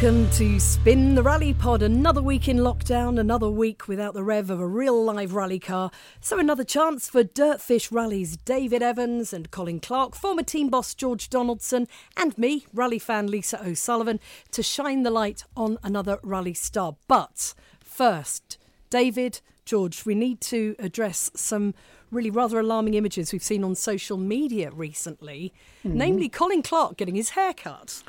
Welcome to Spin the Rally Pod. Another week in lockdown, another week without the rev of a real live rally car. So, another chance for Dirtfish Rally's David Evans and Colin Clark, former team boss George Donaldson, and me, rally fan Lisa O'Sullivan, to shine the light on another rally star. But first, David, George, we need to address some really rather alarming images we've seen on social media recently, mm-hmm. namely Colin Clark getting his hair cut.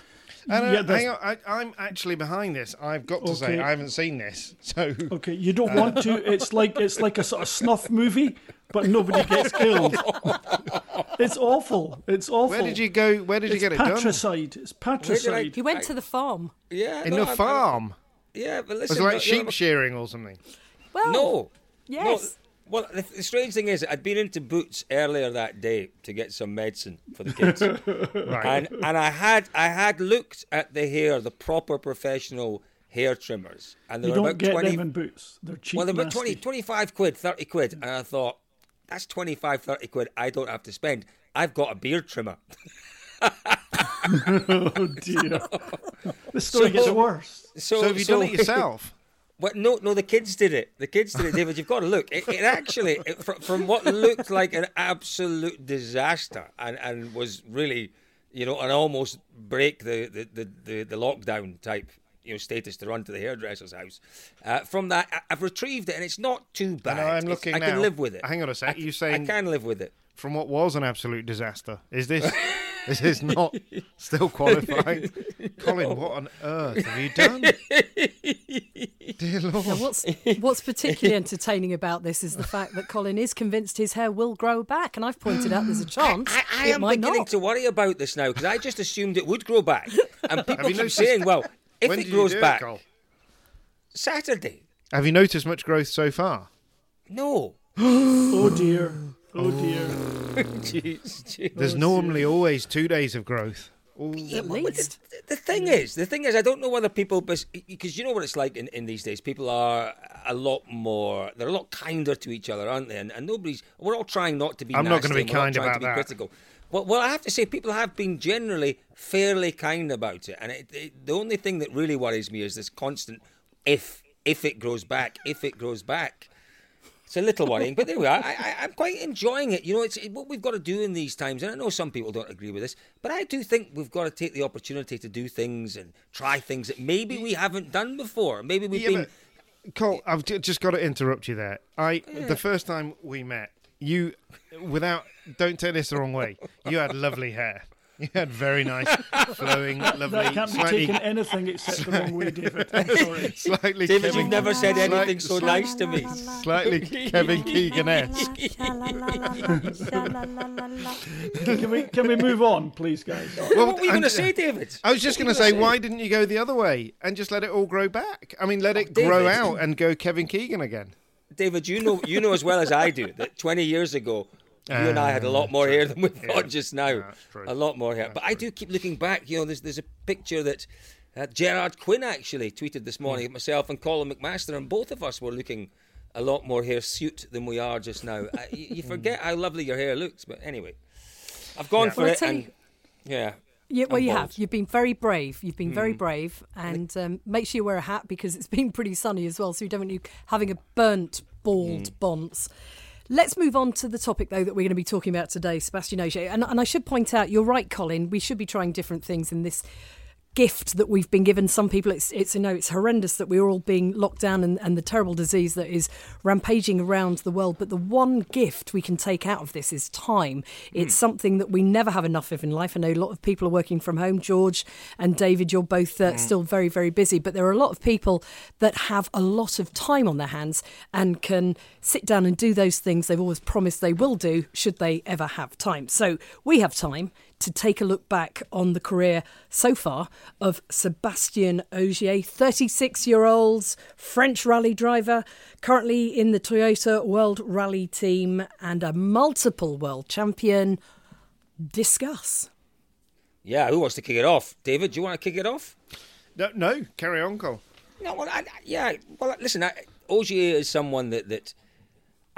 Yeah, hang on, I, am actually behind this. I've got to okay. say I haven't seen this, so okay. You don't uh, want to. It's like it's like a sort of snuff movie, but nobody gets killed. it's awful. It's awful. Where did you go? Where did it's you get patricide. it done? It's patricide. It's patricide. He went to the farm. Yeah, in no, the farm. I, yeah, but listen, was it like sheep shearing or something? Well, no. Yes. No, well, the, the, strange thing is, I'd been into Boots earlier that day to get some medicine for the kids, right. and and I had I had looked at the hair, the proper professional hair trimmers, and they you were don't about get 20, them in Boots. They're cheap. Well, they're about 20, 25 quid, thirty quid, and I thought that's 25, 30 quid. I don't have to spend. I've got a beard trimmer. oh dear! the story so, gets worse. So, so have you so, done it yourself? Well, no, no, the kids did it. The kids did it, David. You've got to look. It, it actually, it, from, from, what looked like an absolute disaster and, and was really, you know, an almost break the, the, the, the, the lockdown type you know status to run to the hairdresser's house. Uh, from that, I, have retrieved it, and it's not too bad. No, I'm looking. I now. can live with it. Hang on a sec. I, you saying I can live with it? From what was an absolute disaster, is this? This is not still qualifying. Colin, what on earth have you done? Dear Lord. Now what's, what's particularly entertaining about this is the fact that Colin is convinced his hair will grow back, and I've pointed out there's a chance. I, I, I am beginning not. to worry about this now because I just assumed it would grow back. And people keep noticed, saying, well, if it grows back. It, Saturday. Have you noticed much growth so far? No. oh dear. Oh dear. jeez, jeez. There's normally always two days of growth. Yeah, At least. The, the, thing is, the thing is, I don't know whether people, because you know what it's like in, in these days. People are a lot more, they're a lot kinder to each other, aren't they? And, and nobody's, we're all trying not to be. I'm not going to be kind about that. Critical. Well, well, I have to say, people have been generally fairly kind about it, and it, it, the only thing that really worries me is this constant if if it grows back, if it grows back. It's a little worrying, but there we are. I, am quite enjoying it. You know, it's it, what we've got to do in these times, and I know some people don't agree with this, but I do think we've got to take the opportunity to do things and try things that maybe we haven't done before. Maybe we've yeah, been. Cole, I've just got to interrupt you there. I yeah. the first time we met, you, without don't take this the wrong way, you had lovely hair. You had very nice, flowing, lovely. That can't be taken anything except the wrong way, David. I'm sorry. Slightly David, Kevin, you've never said anything so nice to me. Slightly Kevin Keegan-esque. can we can we move on, please, guys? Well, what were you going to say, David? I was just going to say, why didn't you go the other way and just let it all grow back? I mean, let oh, it David, grow out and go Kevin Keegan again. David, you know you know as well as I do that 20 years ago you and I had a lot more hair than we've got just now. Yeah, a lot more hair. but true. I do keep looking back. You know, there's there's a picture that uh, Gerard Quinn actually tweeted this morning. Mm. Myself and Colin McMaster, and both of us were looking a lot more hirsute than we are just now. uh, you, you, forget how lovely your hair looks. But anyway, I've gone yeah. for well, it. And, yeah. Yeah, well, you have. You've been very brave. You've been mm. very brave, and um, make sure you wear a hat because it's been pretty sunny as well. So you don't want you having a burnt, bald mm. bonce. Let's move on to the topic, though, that we're going to be talking about today, Sebastien Ogier. And, and I should point out, you're right, Colin, we should be trying different things in this gift that we've been given. Some people, it's, it's you know, it's horrendous that we're all being locked down and, and the terrible disease that is rampaging around the world. But the one gift we can take out of this is time. It's something that we never have enough of in life. I know a lot of people are working from home. George and David, you're both uh, still very, very busy, but there are a lot of people that have a lot of time on their hands and can sit down and do those things they've always promised they will do should they ever have time. So we have time to take a look back on the career so far of Sebastien Ogier, 36 year old French rally driver, currently in the Toyota World Rally team and a multiple world champion. Discuss. Yeah, who wants to kick it off? David, do you want to kick it off? No, no carry on, Cole. No, well, I, yeah. Well, listen, I, Ogier is someone that, that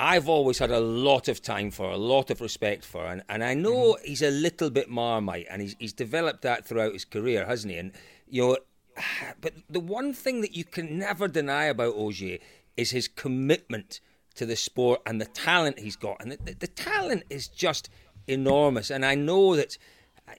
I've always had a lot of time for, a lot of respect for, and, and I know mm-hmm. he's a little bit marmite, and he's he's developed that throughout his career, hasn't he? And you know, but the one thing that you can never deny about Ogier is his commitment to the sport and the talent he's got, and the, the, the talent is just enormous. And I know that,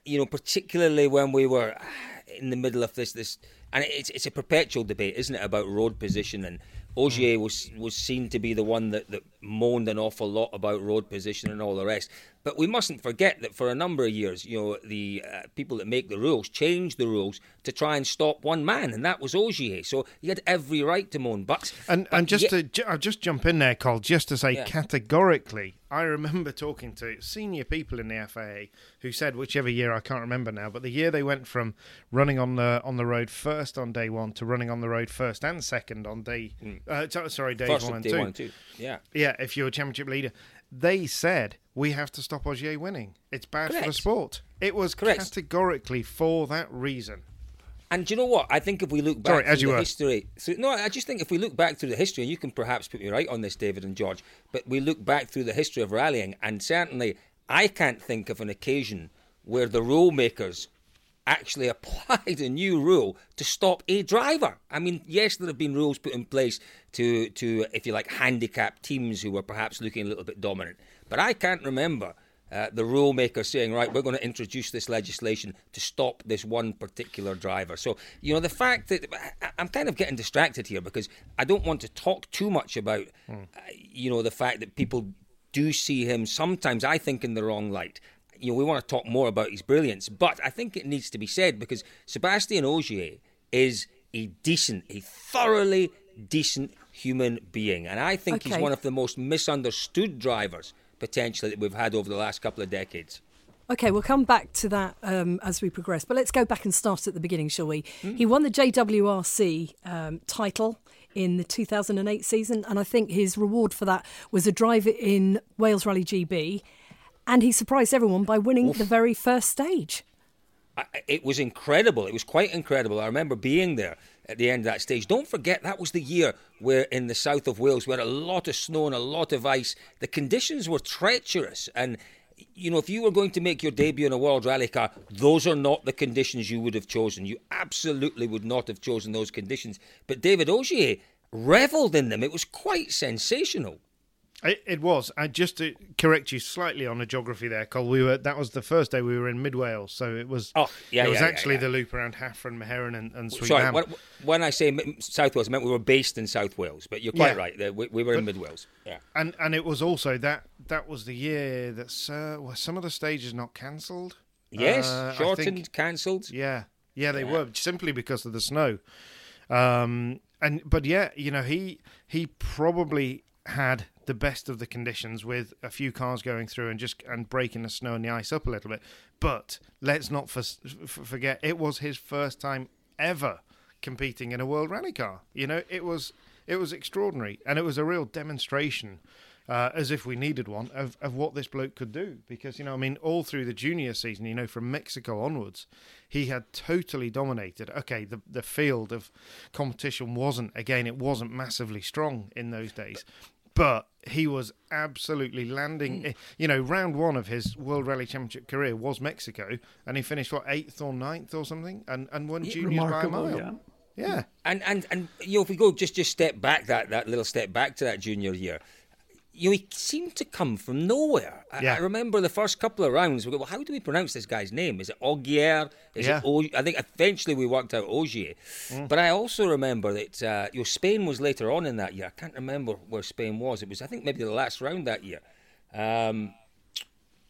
you know, particularly when we were in the middle of this this, and it's it's a perpetual debate, isn't it, about road position and Ogier was was seen to be the one that, that moaned an awful lot about road position and all the rest. But we mustn't forget that for a number of years, you know, the uh, people that make the rules changed the rules to try and stop one man, and that was Ogier. So he had every right to moan. But and but and just to I'll just jump in there, Cole, just to say Yeah. categorically, I remember talking to senior people in the FIA who said whichever year I can't remember now, but the year they went from running on the on the road first on day one to running on the road first and second on day uh, so- sorry days one day one and two, yeah. Yeah, if you're a championship leader, they said we have to stop Ogier winning. It's bad for the sport. It was Correct. categorically for that reason. And do you know what? I think if we look back Sorry, through as you the were. history, so, no, I just think if we look back through the history, and you can perhaps put me right on this, David and George, but we look back through the history of rallying, and certainly I can't think of an occasion where the rule makers actually applied a new rule to stop a driver. I mean, yes, there have been rules put in place to, to if you like, handicap teams who were perhaps looking a little bit dominant, but I can't remember uh, the rule maker saying, right, we're going to introduce this legislation to stop this one particular driver. So, you know, the fact that I'm kind of getting distracted here because I don't want to talk too much about, uh, you know, the fact that people do see him sometimes, I think, in the wrong light. You know, we want to talk more about his brilliance, but I think it needs to be said because Sebastien Ogier is a decent, a thoroughly decent human being. And I think he's one of the most misunderstood drivers potentially that we've had over the last couple of decades. Okay, we'll come back to that um, as we progress, but let's go back and start at the beginning, shall we? Hmm. He won the JWRC um, title in the 2008 season, and I think his reward for that was a drive in Wales Rally GB, and he surprised everyone by winning the very first stage. I- it was incredible. It was quite incredible. I remember being there at the end of that stage. Don't forget that was the year where in the south of Wales we had a lot of snow and a lot of ice. The conditions were treacherous and you know, if you were going to make your debut in a World Rally car, those are not the conditions you would have chosen. You absolutely would not have chosen those conditions. But David Ogier revelled in them. It was quite sensational. It, it was. And just to correct you slightly on the geography there, Cole, we were that was the first day we were in Mid Wales, so it was. Oh, yeah, It was yeah, actually yeah. the loop around Hafren, Myherin, and, and Sweet Sorry, when, when I say South Wales, I meant we were based in South Wales. But you're quite right. We, we were in Mid Wales. Yeah. and and it was also that that was the year that uh, were some of the stages not cancelled. Yes, Uh, shortened, cancelled. Yeah, yeah, they were simply because of the snow. Um, and but yeah, you know, he he probably had the best of the conditions with a few cars going through and just and breaking the snow and the ice up a little bit. But let's not for, f- forget it was his first time ever competing in a world rally car. You know, it was it was extraordinary and it was a real demonstration uh, as if we needed one of, of what this bloke could do. Because you know, I mean, all through the junior season, you know, from Mexico onwards, he had totally dominated. Okay, the the field of competition wasn't again, it wasn't massively strong in those days. But he was absolutely landing. eh, You know, round one of his World Rally Championship career was Mexico, and he finished what eighth or ninth or something, and and won juniors by a mile. yeah. Yeah, And and and you know, if we go just just step back that that little step back to that junior year, you know, he seemed to come from nowhere. I, Yeah. I remember the first couple of rounds. We go, well, how do we pronounce this guy's name? Is it Augier? Is Yeah. it o- I think eventually we worked out Ogier. But I also remember that uh, you know, Spain was later on in that year. I can't remember where Spain was. It was, I think, maybe the last round that year. Um,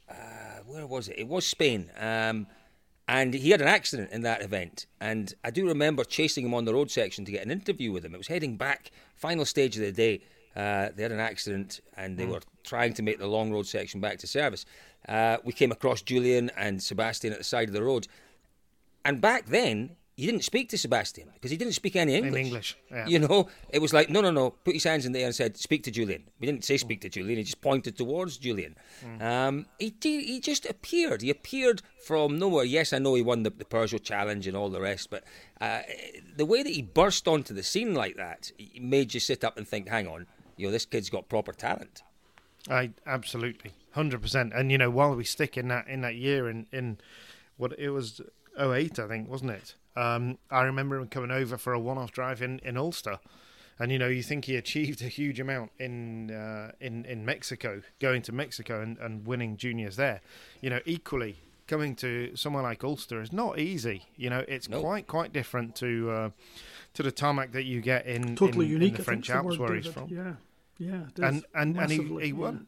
uh, where was it? It was Spain. Um, and he had an accident in that event. And I do remember chasing him on the road section to get an interview with him. It was heading back, final stage of the day. Uh, they had an accident and they were trying to make the long road section back to service. Uh, we came across Julien and Sebastien at the side of the road. And back then, you didn't speak to Sebastien because he didn't speak any English. English, yeah. You know, it was like, no, no, no, put his hands in the air and said, speak to Julien. We didn't say speak to Julien, he just pointed towards Julien. Um, he, he just appeared. He appeared from nowhere. Yes, I know he won the, the Peugeot Challenge and all the rest, but uh, the way that he burst onto the scene like that made you sit up and think, hang on, you know, this kid's got proper talent. I absolutely, hundred percent. And you know, while we stick in that in that year in in what it was 08, I think, wasn't it? Um, I remember him coming over for a one-off drive in in Ulster, and you know, you think he achieved a huge amount in uh, in in Mexico, going to Mexico and, and winning juniors there. You know, equally coming to somewhere like Ulster is not easy. You know, it's No. quite quite different to uh, to the tarmac that you get in Totally in, unique. in the French think's the Alps word, where he's from Yeah, yeah. it and is. and, and he, he yeah. won.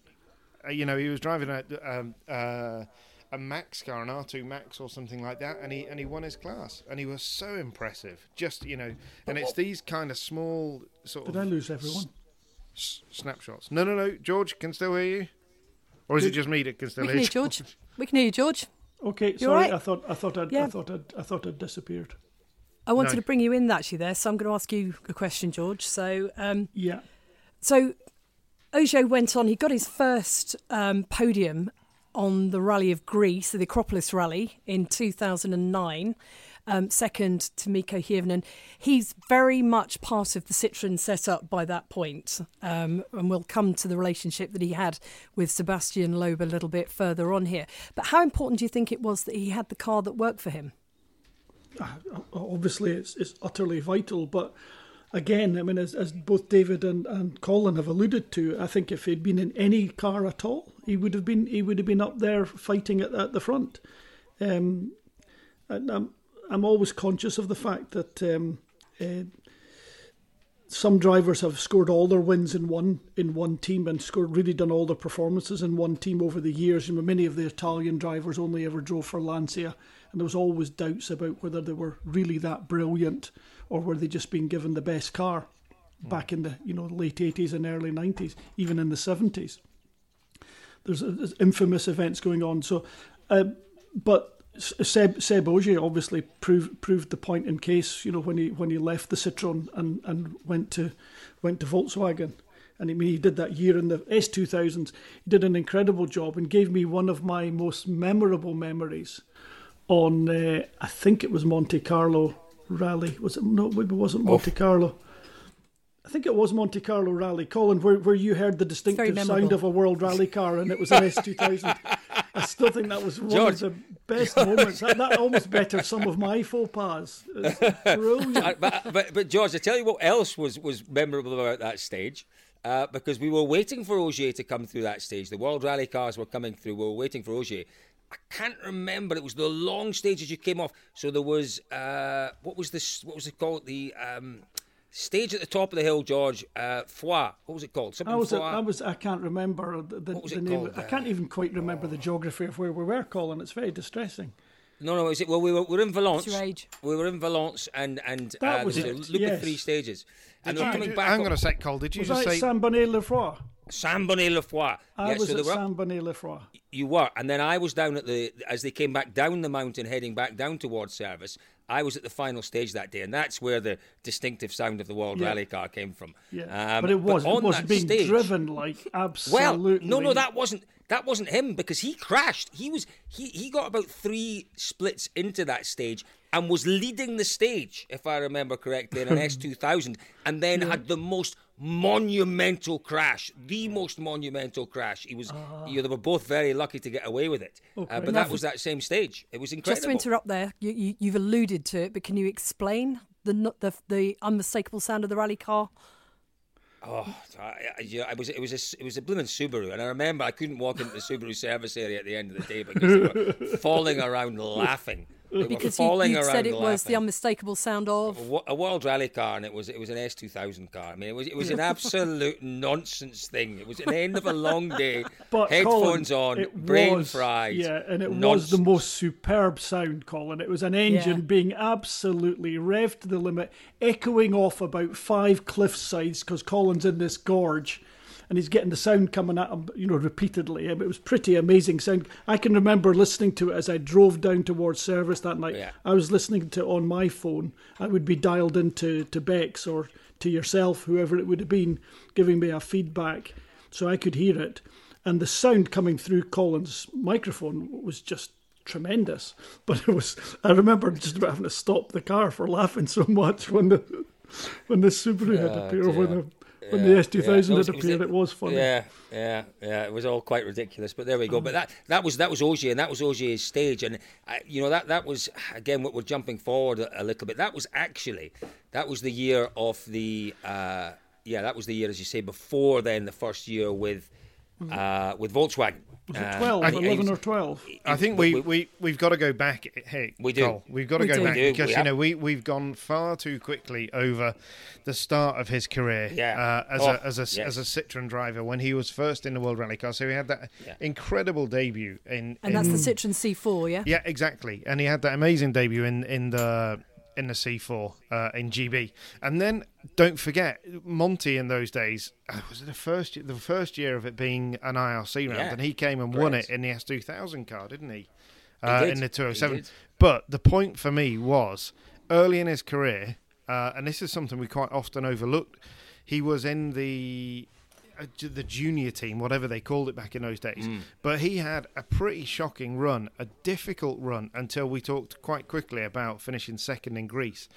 Uh, you know, he was driving a um, uh, a Max car, an R2 Max or something like that, and he and he won his class, and he was so impressive. Just you know, and it's these kind of small sort Did of I lose everyone? s- snapshots. No, no, no. George can still hear you, or is it just me that can still We hear can hear you? George. We can hear you, George. Okay, You sorry. all right? I thought I thought I'd, Yeah. I thought I'd, I thought I'd disappeared. I wanted No. to bring you in actually there, so I'm going to ask you a question, George. So, um, Yeah. so Ogier went on. He got his first um, podium on the Rally of Greece, the Acropolis Rally in 2009. Um, second to Mikko Hirvonen. He's very much part of the Citroen setup by that point. Um, and we'll come to the relationship that he had with Sebastien Loeb a little bit further on here. But how important do you think it was that he had the car that worked for him? Obviously it's, it's utterly vital. But again, I mean, as, as both David and, and Colin have alluded to, I think if he'd been in any car at all, he would have been he would have been up there fighting at, at the front. Um, and I'm I'm always conscious of the fact that. Um, uh, some drivers have scored all their wins in one in one team and scored really done all their performances in one team over the years. And many of the Italian drivers only ever drove for Lancia, and there was always doubts about whether they were really that brilliant or were they just being given the best car hmm. back in the you know late eighties and early nineties, even in the seventies. There's, uh, there's infamous events going on. So, uh, but uh, Seb Seb Ogier obviously proved proved the point in case you know when he when he left the Citroen and, and went to went to Volkswagen. And I mean, he did that year in the S2000s. He did an incredible job and gave me one of my most memorable memories on, uh, I think it was Monte Carlo Rally. Was it? No, maybe it wasn't Monte Carlo. I think it was Monte Carlo Rally. Colin, where, where you heard the distinctive sound of a world rally car and it was an S2000. I still think that was one George. of the best moments. That, that almost better some of my faux pas. Brilliant. But, but but George, I tell you what else was was memorable about that stage. Uh, because we were waiting for Ogier to come through that stage. The World Rally cars were coming through. We were waiting for Ogier. I can't remember. It was the long stages you came off. So there was uh, what was this? What was it called? The um, stage at the top of the hill, George. Uh, Froid. What was it called? Something I was, Froid. I was, I can't remember the, the, What was the it name. called? I can't even quite remember the geography of where we were, Colin. It's very distressing. No, no. Is it? Well, we were, we were in Valence. your age. We were in Valence, and and That uh, was there it, was a yes. of three stages, and Did they were you- coming did- back. hang on a sec, Cole. Did you Was just that say? Saint Bonnet Le Froid? Saint Bonnet Le Froid. I yeah, was so at Saint Bonnet Le Froid. You were, and then I was down at the as they came back down the mountain, heading back down towards service. I was at the final stage that day, and that's where the distinctive sound of the World Yeah. Rally car came from. Yeah, Um, but it was it on was being stage- driven like Well, absolutely. no, no, that wasn't that wasn't him because he crashed. He was he he got about three splits into that stage and was leading the stage, if I remember correctly, in an S two thousand, and then had the most monumental crash, the most monumental crash. He was, you know, they were both very lucky to get away with it. Uh, Okay. but that was that same stage. It was incredible. Just to interrupt there, you, you, you've alluded to it, but can you explain the the the unmistakable sound of the rally car? Oh, I, I was it was a it was a blooming Subaru, and I remember I couldn't walk into the Subaru service area at the end of the day because they were falling around laughing. They were Because you, you said it was the unmistakable sound of. Wa- a World Rally car, and it was it was an S two thousand car. I mean, it was it was an absolute nonsense thing. It was an end of a long day. But headphones Colin, on, brain was, fried. Yeah, and it was the most superb sound, Colin. It was an engine Yeah. being absolutely revved to the limit, echoing off about five cliff sides because Colin's in this gorge. And he's getting the sound coming at him, you know, repeatedly. It was pretty amazing sound. I can remember listening to it as I drove down towards service that night. Yeah. I was listening to it on my phone. I would be dialed into to Bex or to yourself, whoever it would have been, giving me a feedback so I could hear it. And the sound coming through Colin's microphone was just tremendous. But it was I remember just about having to stop the car for laughing so much when the when the Subaru had Oh, appeared, when dear. When the S two thousand had appeared, it was funny. Yeah, yeah, yeah. It was all quite ridiculous, but there we go. But that that was that was Ogier, and that was Ogier's stage, and uh, you know that that was again what we're jumping forward a, a little bit. That was actually that was the year of the uh, yeah that was the year as you say before then the first year with uh, with Volkswagen. Was it Uh, 12, and he- and he 11 was- or 12? I think we- we, we, we've got to go back. Hey, We do. Cole, we've got to We go do. back because We you know we we've gone far too quickly over the start of his career Yeah. uh, as Oh, a as a yes. as a Citroen driver when he was first in the World Rally Car. So he had that Yeah. incredible debut in, And in that's the Citroen C4, yeah? yeah exactly, and he had that amazing debut in in the in the C4 uh, in GB, and then don't forget Monty in those days uh, was it the first the first year of it being an IRC round, Yeah. and he came and won it in the S2000 car, didn't he? He Uh, did. in the 207. But the point for me was early in his career, uh, and this is something we quite often overlooked. He was in the the junior team, whatever they called it back in those days. Mm. But he had a pretty shocking run, a difficult run, until we talked quite quickly about finishing second in Greece.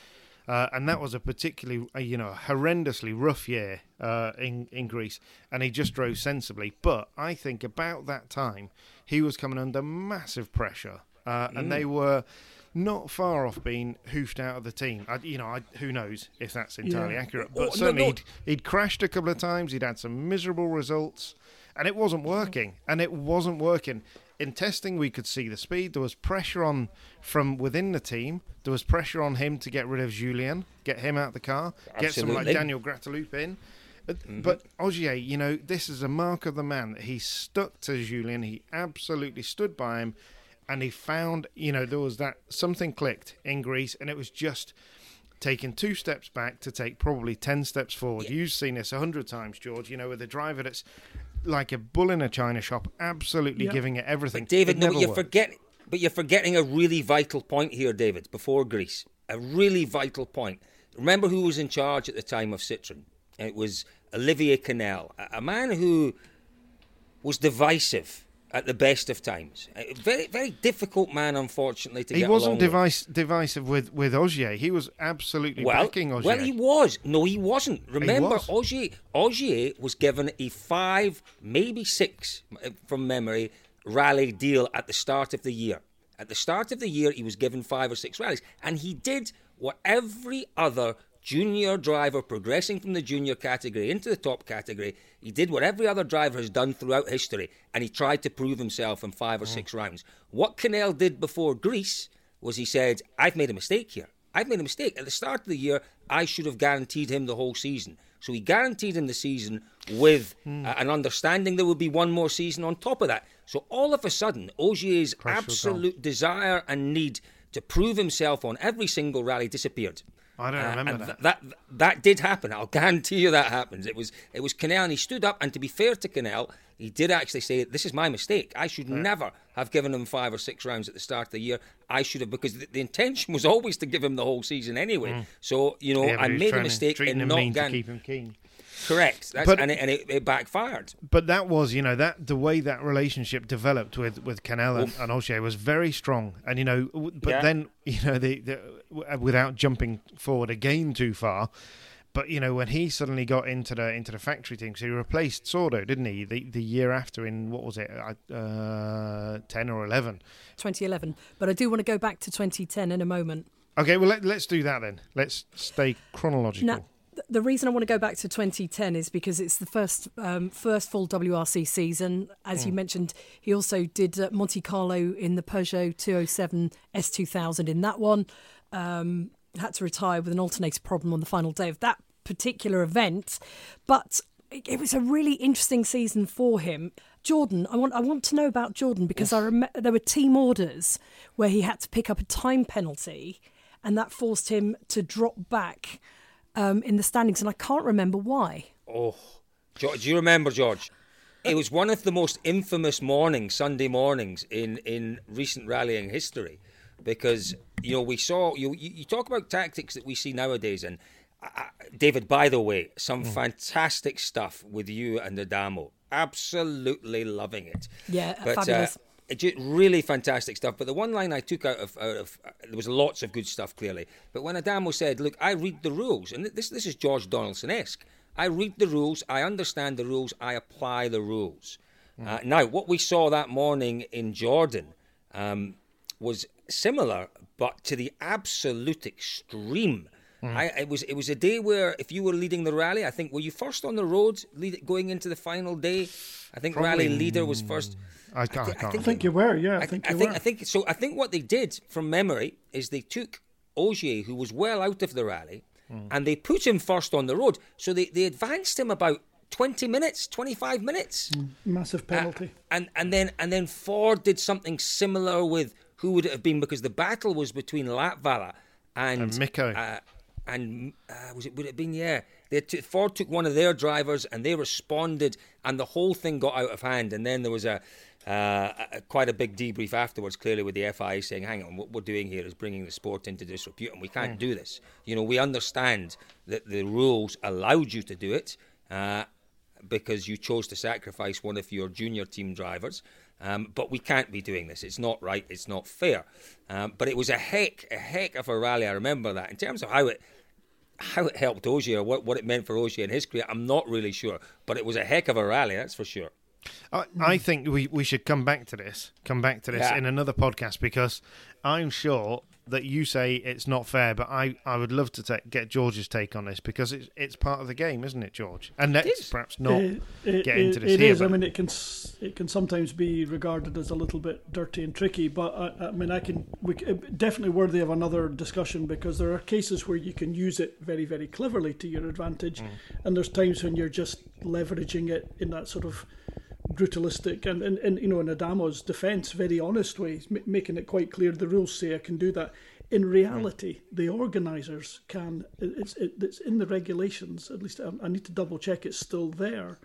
Uh, and that was a particularly, uh, you know, horrendously rough year uh, in in Greece, and he just drove sensibly. But I think about that time, he was coming under massive pressure, uh, and they were not far off being hoofed out of the team. I, you know, I, who knows if that's entirely Yeah. accurate, but no, certainly no. He'd, he'd crashed a couple of times. He'd had some miserable results, and it wasn't working. And it wasn't working. In testing, we could see the speed. There was pressure on from within the team. There was pressure on him to get rid of Julien, get him out of the car, get someone like Daniel Grataloup in. But, mm-hmm. but Ogier, you know, this is a mark of the man that he stuck to Julien. He absolutely stood by him, and he found, you know, there was that something clicked in Greece, and it was just taking two steps back to take probably 10 steps forward. You've seen this a hundred times, George, you know, with a driver that's like a bull in a china shop, absolutely Yeah. giving it everything. But David, It no, you're forgetting. But you're forgetting a really vital point here, David. Before Greece, a really vital point. Remember who was in charge at the time of Citroen? It was Olivier Quesnel, a man who was divisive at the best of times. A very, very difficult man, unfortunately, to He get wasn't along with. device, divisive with, with Ogier. He was absolutely Well, backing Ogier. well, he was. No, he wasn't. Remember, was. Ogier, Ogier was given a five, maybe six, from memory, rally deal at the start of the year. At the start of the year, he was given five or six rallies, and he did what every other junior driver progressing from the junior category into the top category, he did what every other driver has done throughout history, and he tried to prove himself in five or six rounds. What Quesnel did before Greece was he said, I've made a mistake here. I've made a mistake. At the start of the year, I should have guaranteed him the whole season. So he guaranteed him the season with uh, an understanding there would be one more season on top of that. So all of a sudden, Ogier's absolute desire and need to prove himself on every single rally disappeared. I don't Uh, remember and that. that that did happen. I'll guarantee you that happens. It was it was Quesnel, and he stood up. And to be fair to Quesnel, he did actually say, "This is my mistake. I should never have given him five or six rounds at the start of the year. I should have because the, the intention was always to give him the whole season anyway. So you know, Mm. Yeah, I made a mistake in not to keep him keen. Correct, That's, But- and, it, and it, it backfired. But that was, you know, that the way that relationship developed with with Quesnel and, and Ogier was very strong, and you know, but Yeah. then you know, the, the without jumping forward again too far, but you know, when he suddenly got into the into the factory team, so he replaced Sordo, didn't he? The the year after in what was it, uh, ten or eleven? 2011. But I do want to go back to 2010 in a moment. Okay, well let, let's do that then. Let's stay chronological. Now, the reason I want to go back to 2010 is because it's the first um, first full WRC season. As you mentioned, he also did uh, Monte Carlo in the Peugeot 207 S2000 in that one. Um, had to retire with an alternator problem on the final day of that particular event, but it it was a really interesting season for him. Jordan, I want I want to know about Jordan because I rem- there were team orders where he had to pick up a time penalty, and that forced him to drop back um, in the standings, and I can't remember why. Oh, George, do you remember, George? It was one of the most infamous mornings, Sunday mornings, in, in recent rallying history, because you know we saw you you, you talk about tactics that we see nowadays, and uh, David, by the way, some fantastic stuff with you and Adamo. Absolutely loving it. Yeah, but, fabulous. Uh, it ju- really fantastic stuff. But the one line I took out of, out of uh, there was lots of good stuff clearly. But when Adamo said, "Look, I read the rules," and this this is George Donaldson esque. I read the rules, I understand the rules, I apply the rules. Uh, now, what we saw that morning in Jordan um, was similar, but to the absolute extreme. I, it was it was a day where if you were leading the rally, I think were you first on the road lead, going into the final day. I think rally leader was first. I can't. I can't think I think you were, yeah. I, I, think I think were. I think so. I think what they did from memory is they took Ogier, who was well out of the rally, and they put him first on the road. So they, they advanced him about twenty minutes, twenty five minutes, Massive penalty. Uh, and and then and then Ford did something similar with who would it have been because the battle was between Latvala and, And Mikko. Uh, and uh, was it would it have been yeah? They t- Ford took one of their drivers and they responded, and the whole thing got out of hand. And then there was a, uh, quite a big debrief afterwards, clearly with the FIA saying, "Hang on, what we're doing here is bringing the sport into disrepute, and we can't do this. You know, we understand that the rules allowed you to do it." Uh, because you chose to sacrifice one of your junior team drivers. Um, but we can't be doing this. It's not right. It's not fair. Um, but it was a heck, a heck of a rally. I remember that. In terms of how it, how it helped Ogier, what what it meant for Ogier in his career, I'm not really sure. But it was a heck of a rally. That's for sure. I, I mm. think we, we should come back to this, come back to this Yeah. in another podcast because I'm sure that you say it's not fair, but I, I would love to ta- get George's take on this because it's it's part of the game, isn't it, George? And let's perhaps not It- it- get into this it here. is. I mean, it can it can sometimes be regarded as a little bit dirty and tricky, but I, I mean, I can we, definitely worthy of another discussion because there are cases where you can use it very very cleverly to your advantage, mm. and there's times when you're just leveraging it in that sort of brutalistic and, and, and you know in Adamo's defence, very honest way, m- making it quite clear the rules say I can do that. In reality, hmm. the organisers can. It's it, it's in the regulations. At least I, I need to double check it's still there.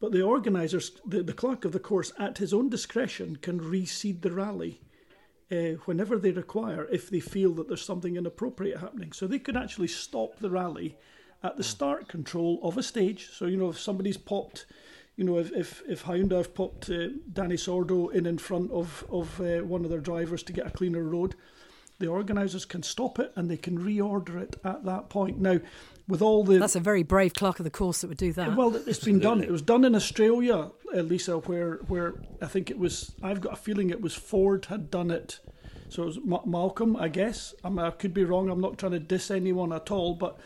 But the organisers, the, the clerk of the course, at his own discretion, can reseed the rally uh, whenever they require if they feel that there's something inappropriate happening. So they could actually stop the rally at the hmm. start control of a stage. So, you know, if somebody's popped, you know, if, if, if Hyundai have popped uh, Dani Sordo in in front of, of uh, one of their drivers to get a cleaner road, the organisers can stop it and they can reorder it at that point. Now, with all the That's a very brave clerk of the course that would do that. well, it's been done. It was done in Australia, uh, Lisa, where where I think it was. I've got a feeling it was Ford had done it. So it was Ma- Malcolm, I guess. I, mean, I could be wrong. I'm not trying to diss anyone at all, but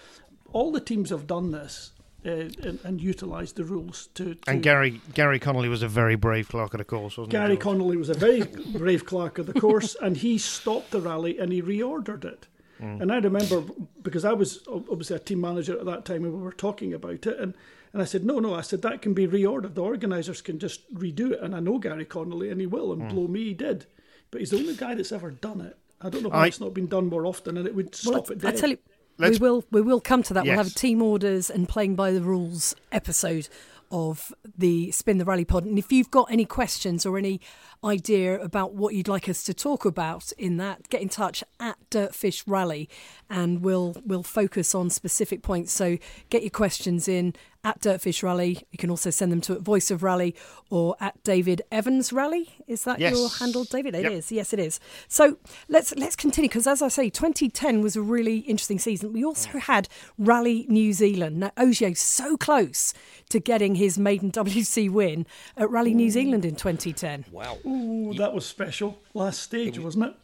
all the teams have done this uh, and, and utilised the rules to. to and Gary Gary Connolly was a very brave clerk of the course, wasn't Gary he? George? Connolly was a very brave clerk of the course, and he stopped the rally and he reordered it. And I remember because I was obviously a team manager at that time, and we were talking about it, and, and I said, no, no, I said that can be reordered. The organisers can just redo it, and I know Gary Connolly, and he will, and blow me, he did, but he's the only guy that's ever done it. I don't know why I- it's not been done more often, and it would Well, stop it I dead. tell you, Let's- we will we will come to that. We'll have team orders and playing by the rules episode of the Spin the Rally Pod. And if you've got any questions or any idea about what you'd like us to talk about in that, get in touch at Dirtfish Rally, and we'll we'll focus on specific points. So get your questions in at Dirtfish Rally. You can also send them to at Voice of Rally or at David Evans Rally. Is that Yes. your handle, David? It is. Yep. Yes, it is. So let's let's continue because, as I say, 2010 was a really interesting season. We also mm. had Rally New Zealand. Now Ogier so close to getting his maiden WC win at Rally New Zealand in 2010. Wow. Ooh, that was special. Last stage, wasn't it?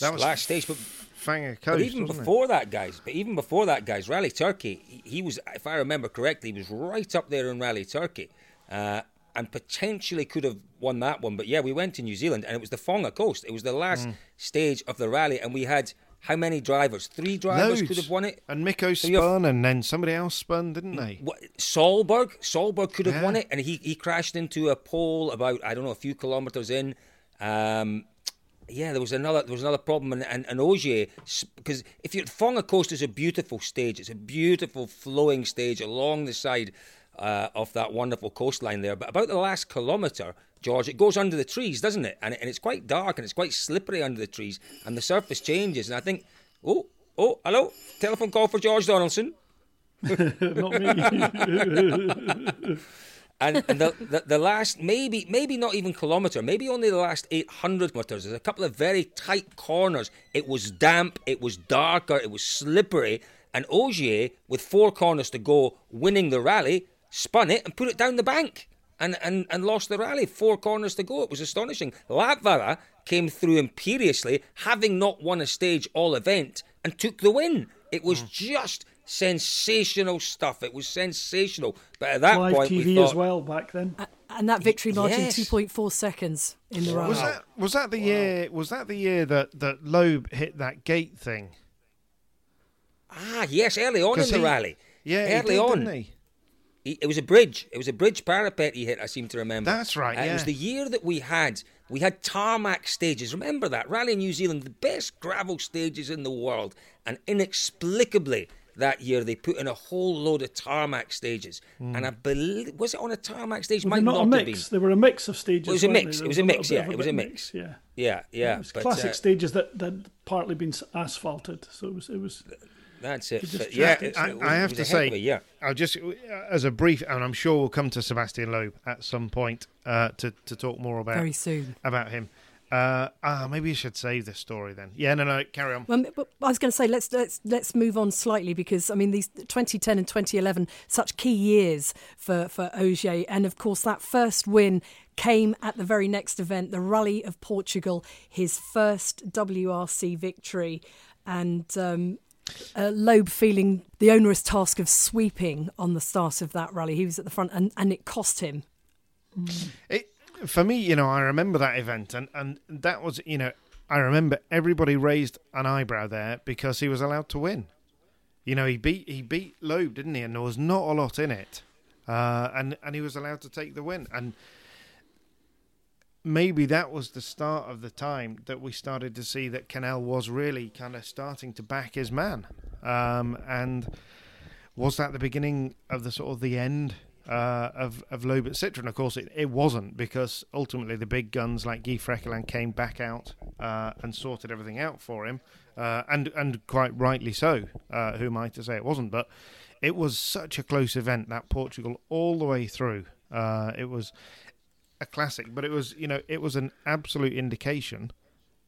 That was last stage, but Whaanga Coast. But even wasn't it? before that, guys, but even before that, guys, Rally Turkey, he, he was, if I remember correctly, he was right up there in Rally Turkey, uh, and potentially could have won that one. But yeah, we went to New Zealand, and it was the Whaanga Coast. It was the last Mm. stage of the rally, and we had how many drivers? Three drivers Loads. could have won it. And Mikko spun, and then somebody else spun, didn't they? What, Solberg, Solberg could have Yeah. won it, and he, he crashed into a pole about I don't know a few kilometers in. Um, yeah, there was another there was another problem, and and, and Ogier because if you Whaanga Coast is a beautiful stage, it's a beautiful flowing stage along the side uh, of that wonderful coastline there. But about the last kilometre, George, it goes under the trees, doesn't it? And, and it's quite dark and it's quite slippery under the trees, and the surface changes. And I think, oh, oh, hello, telephone call for George Donaldson. Not me. and, and the, the the last maybe maybe not even kilometre, maybe only the last eight hundred meters. There's a couple of very tight corners. It was damp, it was darker, it was slippery, and Ogier, with four corners to go, winning the rally, spun it and put it down the bank. And, and, and lost the rally. Four corners to go. It was astonishing. Latvala came through imperiously, having not won a stage all event, and took the win. It was just sensational stuff. It was sensational. But at that Live point, we TV thought, as well back then. And that victory margin, Yes. 2.4 seconds in the rally. Was that was that the year? Was that the year that that Loeb hit that gate thing? Ah, yes, early on in 'Cause the he- rally. Yeah, he early did, on. He? It was a bridge. It was a bridge parapet he hit. I seem to remember. That's right, Uh, It was the year that we had we had tarmac stages. Remember that Rally New Zealand, the best gravel stages in the world, and inexplicably that year they put in a whole load of tarmac stages. Hmm. And I believe was it on a tarmac stage? Might not a not have mix. been. They were a mix of stages. It was a mix. It was a mix, yeah, it was a mix. Yeah. Yeah, yeah. It was but, classic uh, stages that that partly been asphalted, so it was it was That's it. just But yeah, drafted. it, I, I have to say, of a. I'll just as a brief, and I'm sure we'll come to Sebastien Loeb at some point uh, to to talk more about Very soon. about him. Uh, ah, maybe you should save this story then. Yeah, no, no, carry on. Well, but I was going to say let's let's let's move on slightly because I mean these 2010 and 2011 such key years for for Ogier, and of course that first win came at the very next event, the Rally of Portugal, his first WRC victory, and. Um, uh, Loeb feeling the onerous task of sweeping on the start of that rally. He was at the front, and, and it cost him. It, for me, you know, I remember that event, and, and that was, you know, I remember everybody raised an eyebrow there because he was allowed to win. You know, he beat he beat Loeb, didn't he? And there was not a lot in it, uh, and and he was allowed to take the win. And maybe that was the start of the time that we started to see that Quesnel was really kind of starting to back his man. Um, and was that the beginning of the sort of the end uh, of of Loeb at Citroen? Of course, it, it wasn't because ultimately the big guns like Guy Fréquelin came back out uh, and sorted everything out for him, uh, and and quite rightly so. Uh, who am I to say it wasn't? But it was such a close event that Portugal all the way through. Uh, it was a classic, but it was you know it was an absolute indication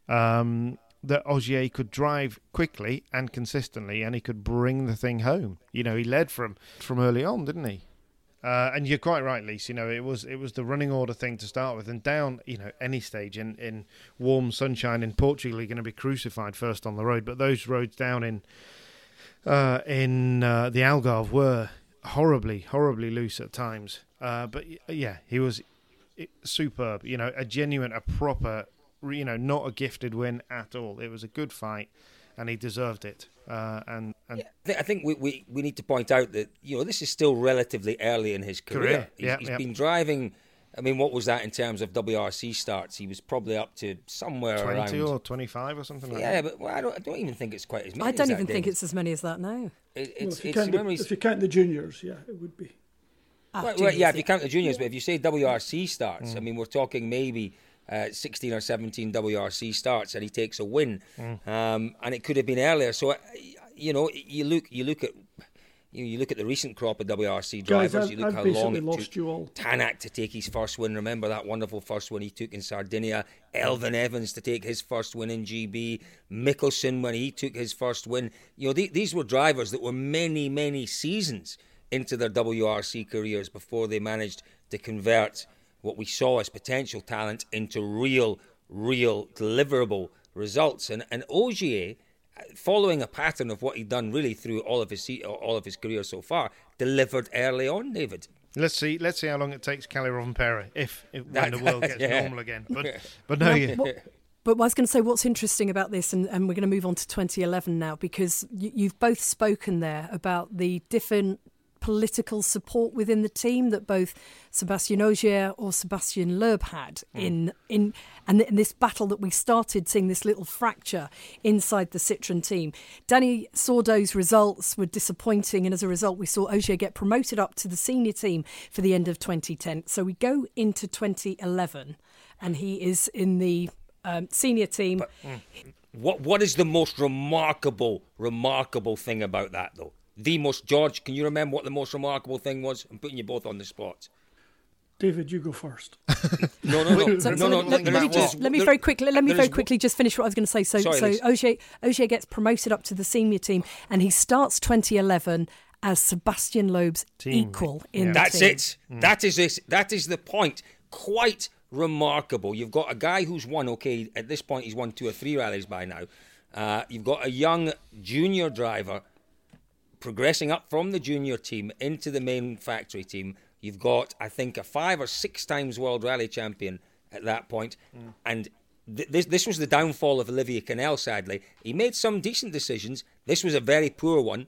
um, that Ogier could drive quickly and consistently, and he could bring the thing home. You know, he led from from early on, didn't he? Uh, and you're quite right, Lise. You know, it was it was the running order thing to start with, and down you know any stage in, in warm sunshine in Portugal, you're going to be crucified first on the road. But those roads down in uh, in uh, the Algarve were horribly, horribly loose at times. Uh, but yeah, he was i- superb. You know, a genuine, a proper, you know, not a gifted win at all. It was a good fight, and he deserved it. Uh, and and I thi- I think we, we, we need to point out that you know this is still relatively early in his career. Career, He's, yeah, he's yeah. been driving. I mean, what was that in terms of WRC starts? He was probably up to somewhere twenty around. or twenty five or something like yeah, that. Yeah, but well, I don't. I don't even think it's quite as many. I don't as that, even think David. it's as many as that now. It, well, if, you it's the, if you count the juniors, yeah, it would be. Ah, Well, well, yeah, if you count the juniors, but if you say WRC starts, I Mm. mean, we're talking maybe uh, 16 or 17 WRC starts, and he takes a win, Mm. um, and it could have been earlier. So, uh, you know, you look, you look at. You, you look at the recent crop of WRC Guys, drivers. I've, you look I've how basically long it lost took you all. Tanak to take his first win. Remember that wonderful first win he took in Sardinia. Elfyn Evans to take his first win in GB. Mikkelsen when he took his first win. You know, the- these were drivers that were many, many seasons into their WRC careers before they managed to convert what we saw as potential talent into real, real deliverable results. And and Ogier, following a pattern of what he'd done really through all of his all of his career so far, delivered early on. David. Let's see. Let's see how long it takes Kalle Rovanperä if, if when the world gets Yeah. normal again. But but no, yeah. What- but I was going to say what's interesting about this, and, and we're going to move on to 2011 now, because you, you've both spoken there about the different political support within the team that both Sebastien Ogier or Sebastien Loeb had in in and in this battle that we started seeing this little fracture inside the Citroen team. Dani Sordo's results were disappointing, and as a result, we saw Ogier get promoted up to the senior team for the end of 2010. So we go into 2011, and he is in the um, senior team. What what is the most remarkable remarkable thing about that though? The most George, can you remember what the most remarkable thing was? I'm putting you both on the spot. David, you go first. No, no, no, So, no, so no. let, let- let me just let me there- very quickly let me very quickly just finish what I was going to say. So Sorry, so Liz. Ogier Ogier gets promoted up to the senior team, and he starts 2011 as Sebastien Loeb's Team. equal in the That's team. it. That is this. That is the point. Quite remarkable. You've got a guy who's won. Okay, at this point he's won two or three rallies by now. Uh, you've got a young junior driver progressing up from the junior team into the main factory team. You've got, I think, a five or six times world rally champion at that point. and. th- This, this was the downfall of Olivier Quesnel, sadly. He made some decent decisions. This was a very poor one.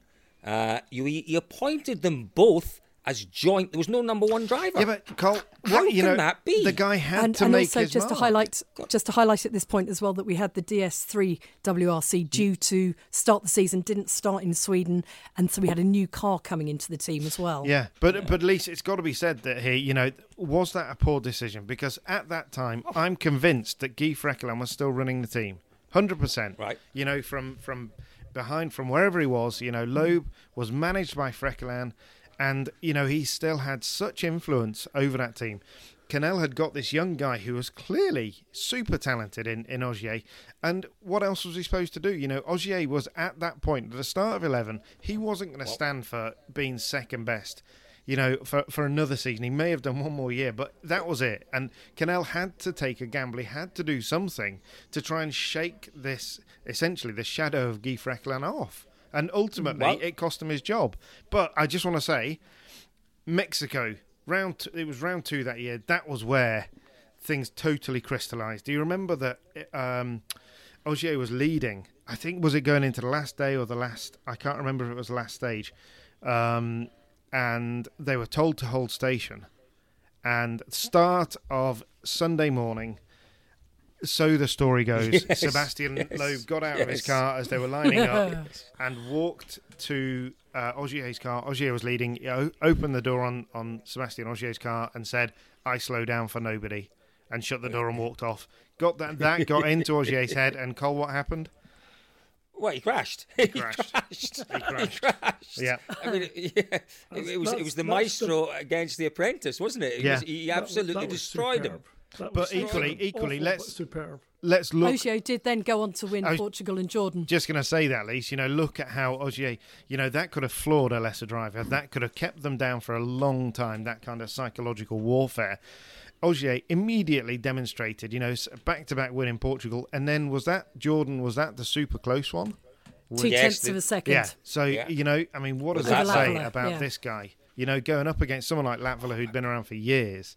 Uh, you, he appointed them both as joint. There was no number one driver. Yeah, but Cole, How what, you can know, that be? the guy had and, to and make also his just to highlight just to highlight at this point as well that we had the DS3 WRC due to start the season didn't start in Sweden and so we had a new car coming into the team as well. Yeah, but but at least it's got to be said that here, you know, was that a poor decision? Because at that time, oh. I'm convinced that Guy Fréquelin was still running the team, hundred percent. Right. You know, from from behind, from wherever he was, you know, Loeb mm. was managed by Fréquelin, and you know he still had such influence over that team. Quesnel had got this young guy who was clearly super talented in, in Ogier. And what else was he supposed to do? You know, Ogier was at that point, at the start of 11, he wasn't going to stand for being second best, you know, for, for another season. He may have done one more year, but that was it. And Quesnel had to take a gamble. He had to do something to try and shake this, essentially, the shadow of Guy Fréquelin off. And ultimately, it cost him his job. But I just want to say, Mexico round t- it was round two that year. That was where things totally crystallized. Do you remember that um, Ogier was leading? I think was it going into the last day or the last? I can't remember if it was the last stage. Um, and they were told to hold station. And start of Sunday morning. So the story goes. Yes, Sebastien yes, Loeb got out of his car as they were lining up and walked to uh, Ogier's car. Ogier was leading. He o- opened the door on, on Sebastien Ogier's car and said, "I slow down for nobody," and shut the door and walked off. Got that? That got into Ogier's head. And Cole, what happened? Well, he crashed. He crashed. crashed. He crashed. crashed. Yeah. I mean, yeah, it, it was it was the that's maestro against the apprentice, wasn't it? It Yeah. was- he That was- absolutely that was destroyed superb. him. That But was equally- superb. equally, Awful, let's- but superb. Let's look. Ogier did then go on to win was- Portugal and Jordan. just going to say that, Lise. You know, look at how Ogier, you know, that could have floored a lesser driver. That could have kept them down for a long time, that kind of psychological warfare. Ogier immediately demonstrated, you know, back to back win in Portugal. And then was that Jordan, was that the super close one? Two Yes, tenths the- of a second. Yeah. So, Yeah. you know, I mean, what does Was that that say about yeah. this guy? You know, going up against someone like Latvala who'd been around for years.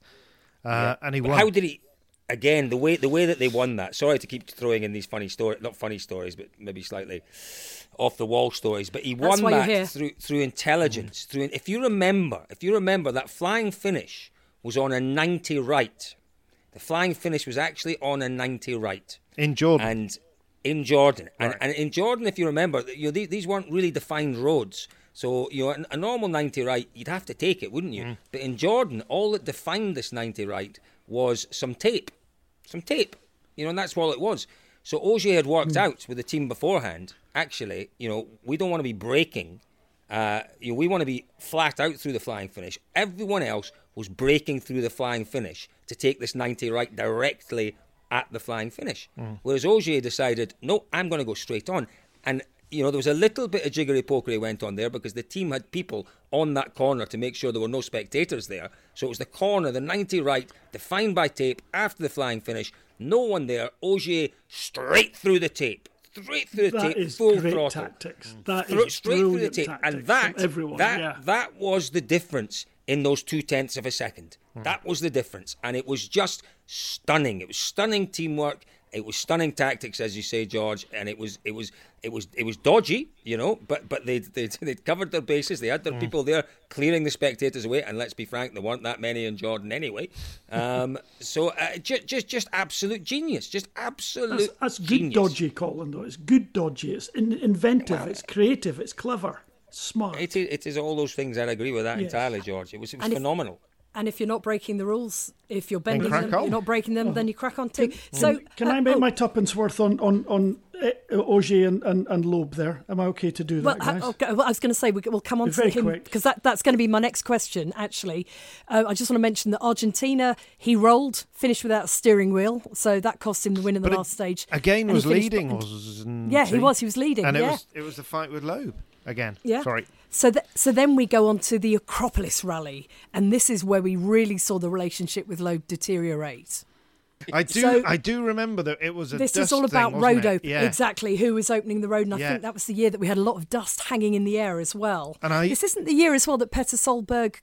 Uh, And he But won. how did he? Again, the way the way that they won that. Sorry to keep throwing in these funny stories, not funny stories, but maybe slightly off the wall stories. But he That's won that through through intelligence. Through if you remember, if you remember that flying finish was on a ninety right. The flying finish was actually on a ninety right in Jordan. and in Jordan. And, and in Jordan, if you remember, you know, these, these weren't really defined roads. So, you know, a- normal 90 right, you'd have to take it, wouldn't you? Mm. But in Jordan, all that defined this 90 right was some tape. Some tape. You know, and that's all it was. So Ogier had worked Mm. out with the team beforehand, actually, you know, we don't want to be breaking. Uh, you know, we want to be flat out through the flying finish. Everyone else was breaking through the flying finish to take this 90 right directly at the flying finish. Whereas Ogier decided, no, I'm going to go straight on. And, you know, there was a little bit of jiggery pokery went on there because the team had people on that corner to make sure there were no spectators there. So it was the corner, the 90 right, defined by tape after the flying finish. No one there. Ogier straight through the tape. Straight through the That tape, is full great throttle. tactics. That Thro- is straight through the tape, tactics and that everyone. that yeah. that was the difference in those two tenths of a second. Hmm. That was the difference, and it was just stunning. It was stunning teamwork. It was stunning tactics, as you say, George, and it was it was it was it was dodgy, you know. But but they they they'd covered their bases. They had their people there clearing the spectators away, and let's be frank, there weren't that many in Jordan anyway. Um, so uh, just just just absolute genius, just absolute. That's, that's good dodgy, Colin. Though it's good dodgy. It's in, inventive. it's creative. It's clever. Smart. It is, it is all those things. I agree with that Yes. entirely, George. It was it was And phenomenal. And if you're not breaking the rules, if you're bending them, on. you're not breaking them, then you crack on too. So Can uh, I make oh, my tuppence worth on on on uh, Ogier and, and and Loeb there? Am I okay to do that, ha- guys? okay, well, I was going to say we, we'll come on to him because that, that's going to be my next question. Actually, uh, I just want to mention that Argentina he rolled, finished without a steering wheel, so that cost him the win in the But it- last stage. Again, was finished- leading, Yeah, he was. He was leading. and it yeah. was it was the fight with Loeb again. Yeah. Sorry. So, th- so then we go on to the Acropolis rally, and this is where we really saw the relationship with Loeb deteriorate. I do So- I do remember that it was a This dust is all about thing, road opening. Yeah. Exactly. Who was opening the road? And I Yeah. think that was the year that we had a lot of dust hanging in the air as well. And I- this isn't the year as well that Petter Solberg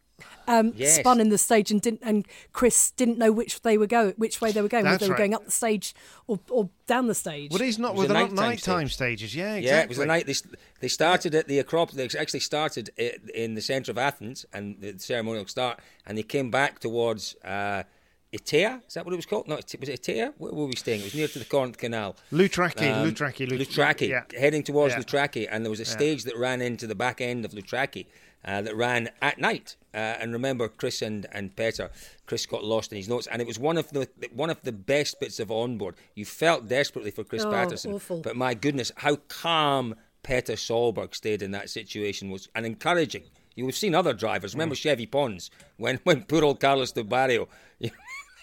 um, Yes. spun in the stage and didn't, and Chris didn't know which they were going, which way they were going, whether That's they were right. going up the stage or, or down the stage. Well, these not It was were not nighttime nighttime stage. stages? Yeah, exactly. Yeah, it was the night they, they started at the Acropolis. They actually started in the centre of Athens and the ceremonial start, and they came back towards uh, Itea. Is that what it was called? No, it- was it Itea? Where were we staying? It was near to the Corinth Canal. Lutraki, Um, Lutraki, Lut- Lutraki, Yeah. heading towards Yeah. Lutraki, and there was a stage that ran into the back end of Lutraki uh, that ran at night. Uh, and remember, Chris and, and Petter, Chris got lost in his notes, and it was one of the one of the best bits of onboard. You felt desperately for Chris Oh, Patterson, awful. but my goodness, how calm Petter Solberg stayed in that situation was and encouraging. You have seen other drivers. Mm. Remember Xevi Pons when when poor old Carlos de Barrio.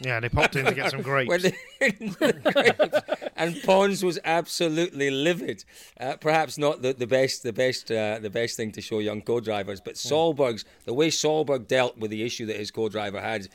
Yeah, they popped in to get some grapes. When and Pons was absolutely livid. Uh, perhaps not the, the best, the best, uh, the best thing to show young co-drivers, but Solberg's the way Solberg dealt with the issue that his co-driver had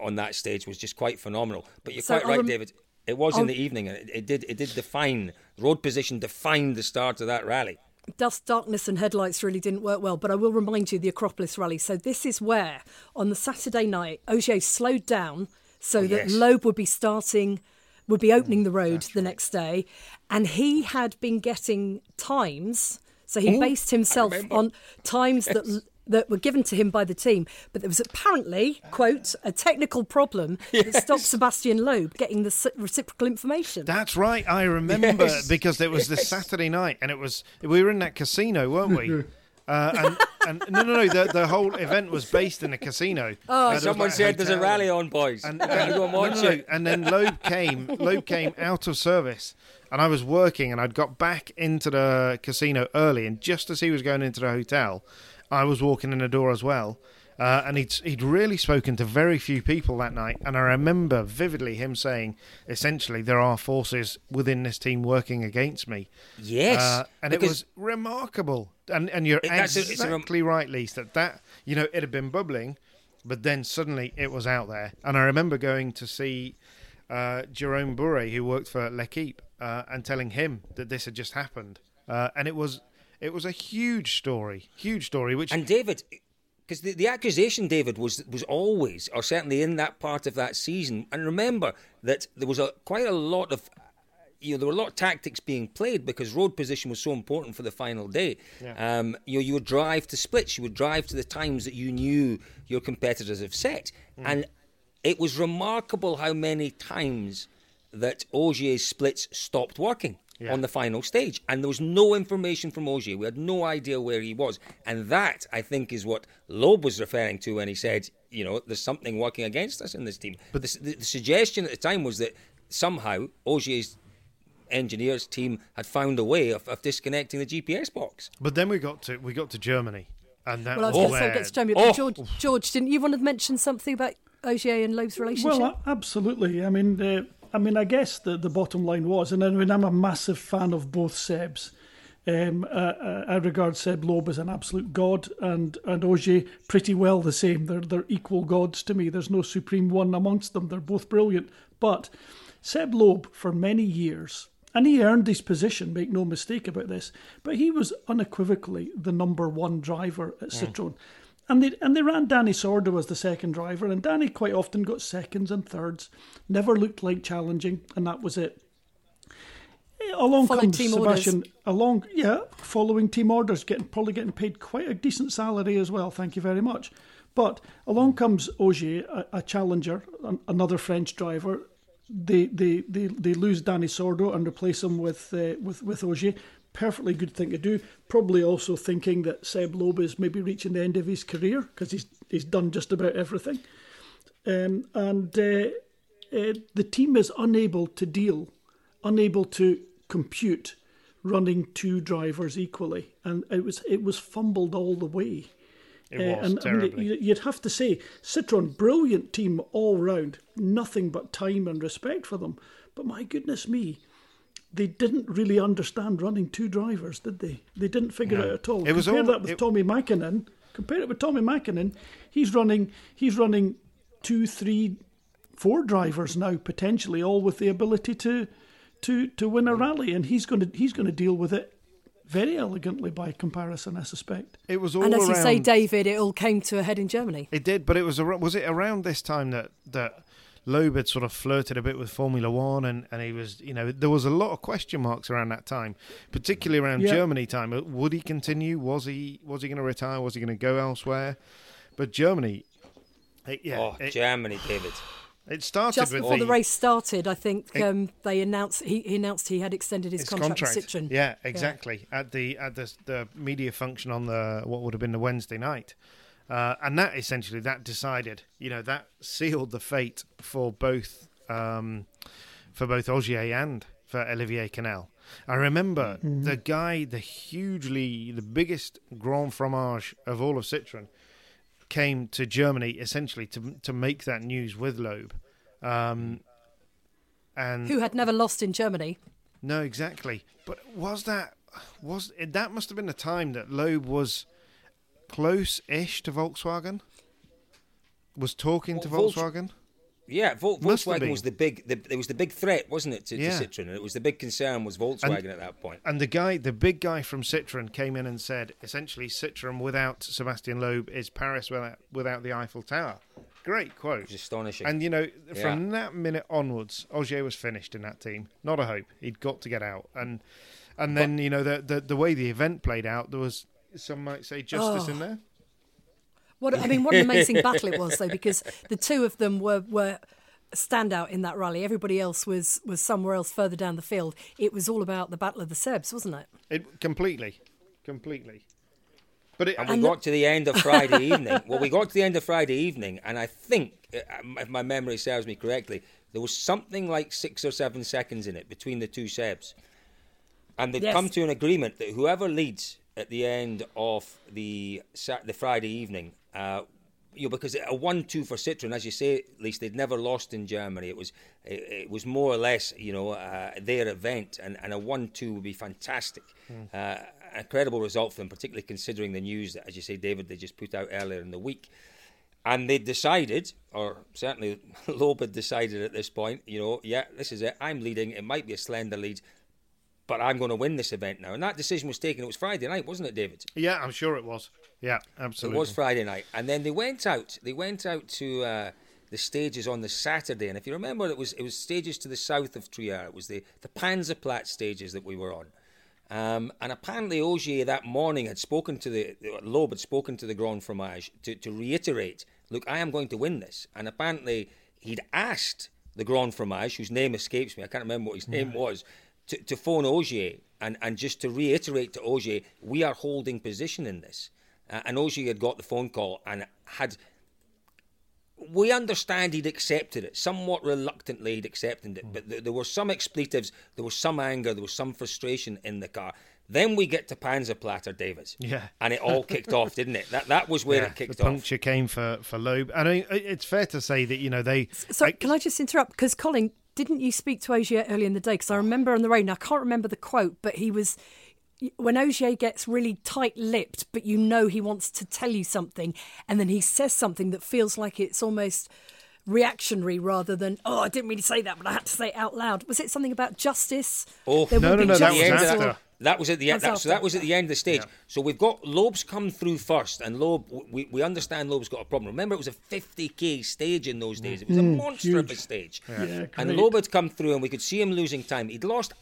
on that stage was just quite phenomenal. But you're So quite right, rem- David. It was in the evening, and it, it did it did define road position defined the start of that rally. dust, darkness, and headlights really didn't work well. But I will remind you the Acropolis rally. So this is where on the Saturday night, Ogier slowed down so that yes. Loeb would be starting, would be opening the mm, road the next day, and he had been getting times. So he based himself on times that. That were given to him by the team, but there was apparently, quote, a technical problem that stopped Sebastien Loeb getting the reciprocal information. That's right. I remember Yes. because it was the Saturday night, and it was we were in that casino, weren't we? Uh, and, and no, no, no. The, the whole event was based in a casino. Oh, Someone said there's a rally on, boys. And, Can you go and no, watch no, no. it? and then Loeb came. Loeb came out of service, and I was working, and I'd got back into the casino early, and just as he was going into the hotel, I was walking in the door as well. Uh, and he'd he'd really spoken to very few people that night, and I remember vividly him saying, essentially, there are forces within this team working against me. Yes, Uh, and it was remarkable. And and you're It- that's a- a exactly right, Lise. That that you know it had been bubbling, but then suddenly it was out there. And I remember going to see uh, Jerome Bourret, who worked for L'Equipe, uh, and telling him that this had just happened. Uh, and it was it was a huge story, huge story. Which And David, because the, the accusation, David, was was always, or certainly in that part of that season. And remember that there was a quite a lot of, you know, there were a lot of tactics being played because road position was so important for the final day. Um, you know, you would drive to splits, you would drive to the times that you knew your competitors have set, and it was remarkable how many times that Ogier's splits stopped working Yeah. on the final stage, and there was no information from Ogier. We had no idea where he was, and that I think is what Loeb was referring to when he said, you know, there's something working against us in this team. But the, the, the suggestion at the time was that somehow Ogier's engineers team had found a way of, of disconnecting the GPS box. but then we got to we got to Germany, and that Well, I was was going to say, where get to Jamie, Oh. but George, George, didn't you want to mention something about Ogier and Loeb's relationship? Well, absolutely. I mean, uh, I mean, I guess the, the bottom line was, and I mean, I'm a massive fan of both Sebs. Um, uh, uh, I regard Seb Loeb as an absolute god, and and Ogier pretty well the same. They're they're equal gods to me. There's no supreme one amongst them. They're both brilliant, but Seb Loeb, for many years, and he earned his position, make no mistake about this, but he was unequivocally the number one driver at Citroën. And they, and they ran Dani Sordo as the second driver, and Dani quite often got seconds and thirds, never looked like challenging, and that was it. Eh, Along Following comes team orders. Sebastien. Along, yeah, following team orders, getting probably getting paid quite a decent salary as well. Thank you very much. But along comes Ogier, a, a challenger, an, another French driver. They, they they they lose Dani Sordo and replace him with uh, with with Ogier. Perfectly good thing to do. Probably also thinking that Seb Loeb is maybe reaching the end of his career because he's he's done just about everything. Um, and uh, uh, the team is unable to deal, unable to compute running two drivers equally, and it was it was fumbled all the way. It Uh, was and I mean, terribly. you- you'd have to say Citroen, brilliant team all round, nothing but time and respect for them. But my goodness me, they didn't really understand running two drivers, did they? They didn't figure No. it out at all. It was Compare all- that with it- Tommi Mäkinen. Compare it with Tommi Mäkinen. He's running. He's running two, three, four drivers now potentially, all with the ability to to to win a mm. rally, and he's going to he's going to deal with it very elegantly by comparison, I suspect. It was all And as you say, David, it all came to a head in Germany. It did, but it was ar- was it around this time that that Loeb had sort of flirted a bit with Formula One, and, and he was, you know, there was a lot of question marks around that time, particularly around Yeah. Germany time. Uh, Would he continue? Was he was he going to retire? Was he going to go elsewhere? But Germany, it, yeah, oh, it, Germany, David. it started Just with before the, the race started, I think It- um, they announced he, he announced he had extended his, his contract, contract. with Citroen. Yeah, exactly. At the at the the media function on the what would have been the Wednesday night, uh, and that essentially that decided, you know, that sealed the fate for both um, for both Ogier and for Olivier Quesnel. I remember the guy, the hugely the biggest Grand Fromage of all of Citroen, came to Germany essentially to to make that news with Loeb. Um, and Who had never lost in Germany? no, exactly. But was that was that must have been the time that Loeb was close-ish to Volkswagen? Was talking to Well, Volks- Volkswagen? Yeah, Vol- Volkswagen was the big. The, it was the big threat, wasn't it, to, Yeah. to Citroen? And it was the big concern was Volkswagen at that point. And the guy, the big guy from Citroen, came in and said, essentially, Citroen without Sebastien Loeb is Paris without, without the Eiffel Tower. Great quote. It was astonishing. And you know, from that minute onwards, Ogier was finished in that team. Not a hope. He'd got to get out. And and then you know the the, the way the event played out, there was some might say justice Oh. in there. What I mean, what an amazing battle it was, though, because the two of them were were a standout in that rally. Everybody else was was somewhere else further down the field. It was all about the battle of the Sebs, wasn't it? It completely, completely. But it, And we And got to the end of Friday evening. Well, we got to the end of Friday evening, and I think, uh, if my memory serves me correctly, there was something like six or seven seconds in it between the two Sebs. And they'd Yes. come to an agreement that whoever leads at the end of the the Friday evening, uh, you know, because a one-two for Citroen, as you say, at least they'd never lost in Germany. It was it, it was more or less, you know, uh, their event, and, and a one-two would be fantastic. Uh, an incredible result for them, particularly considering the news that, as you say, David, they just put out earlier in the week. And they decided, or certainly Loeb had decided at this point, you know, yeah, this is it. I'm leading. It might be a slender lead, but I'm going to win this event now. And that decision was taken. It was Friday night, wasn't it, David? yeah, I'm sure it was. Yeah, absolutely. It was Friday night, and then they went out. They went out to uh, the stages on the Saturday, and if you remember, it was it was stages to the south of Trier. It was the the Panzerplatte stages that we were on. Um, and apparently, Ogier that morning had spoken to the Loeb had spoken to the Grand Fromage to, to reiterate, "Look, I am going to win this." And apparently, he'd asked the Grand Fromage, whose name escapes me, I can't remember what his name was, to, to phone Ogier and, and just to reiterate to Ogier, "We are holding position in this." Uh, and Ogier had got the phone call and had. We understand he'd accepted it, somewhat reluctantly he'd accepted it, but th- there were some expletives, there was some anger, there was some frustration in the car. Then we get to Panzerplatte, David. Yeah. And it all kicked off, didn't it? That that was where Yeah, it kicked the off. puncture came for for Loeb, and I mean, it- it's fair to say that you know they. So can I just interrupt? Because Colin, didn't you speak to Ogier earlier in the day? Because I remember on the radio, I can't remember the quote, but he was when Ogier gets really tight-lipped, but you know he wants to tell you something, and then he says something that feels like it's almost reactionary rather than oh I didn't really say that but I had to say it out loud. Was it something about justice? Oh, There No, will no, be no, that was end of justice after. or- That was at the end. That, so that was at the end of the stage. So we've got Loeb's come through first, and Loeb, we, we understand Loeb's got a problem. Remember, it was a 50k stage in those days. It was a monster of a stage. Yeah, and great. Loeb had come through, and we could see him losing time. He'd lost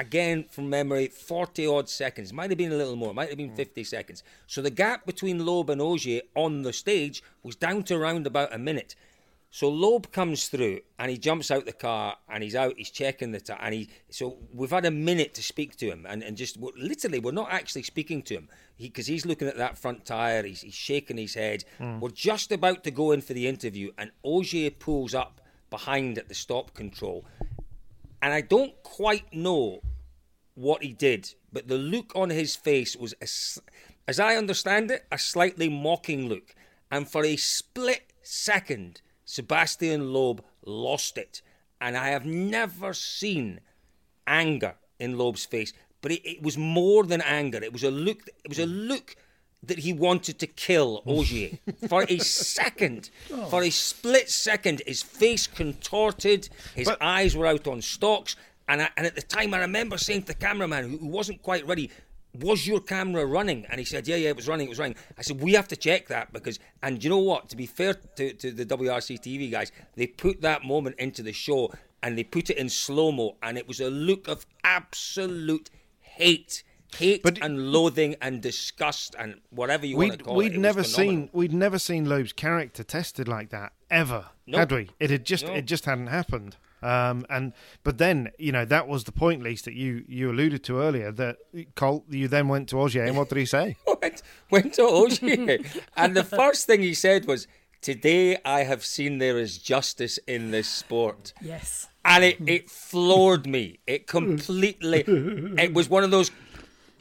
again from memory 40 odd seconds. Might have been a little more. Might have been mm. 50 seconds. So the gap between Loeb and Ogier on the stage was down to around about a minute. So Loeb comes through and he jumps out the car and he's out. He's checking the time and he. So we've had a minute to speak to him and, and just we're- literally we're not actually speaking to him because he's looking at that front tire. He's, he's shaking his head. Hmm. We're just about to go in for the interview and Ogier pulls up behind at the stop control, and I don't quite know what he did, but the look on his face was, a as I understand it, a slightly mocking look. And for a split second, Sebastien Loeb lost it. And I have never seen anger in Loeb's face, but it, it was more than anger. It was a look. It was a look that he wanted to kill Ogier for a second, oh. for a split second. His face contorted, his But- eyes were out on stalks, and I, and at the time I remember saying to the cameraman who wasn't quite ready. Was your camera running? And he said, Yeah, yeah, it was running, it was running. I said, We have to check that because, and you know what? To be fair to, to the WRC TV guys, they put that moment into the show and they put it in slow mo, and it was a look of absolute hate, hate But- and loathing and disgust and whatever you want to We'd, call we'd it. Was never seen we'd never seen Loeb's character tested like that ever, No. had we? It had just No. it just hadn't happened. Um, and but then you know that was the point, least that you you alluded to earlier. That Colt, you then went to Ogier, and what did he say? went, went to Ogier, and the first thing he said was, "Today I have seen there is justice in this sport." Yes. and it, it floored me. It completely. It was one of those.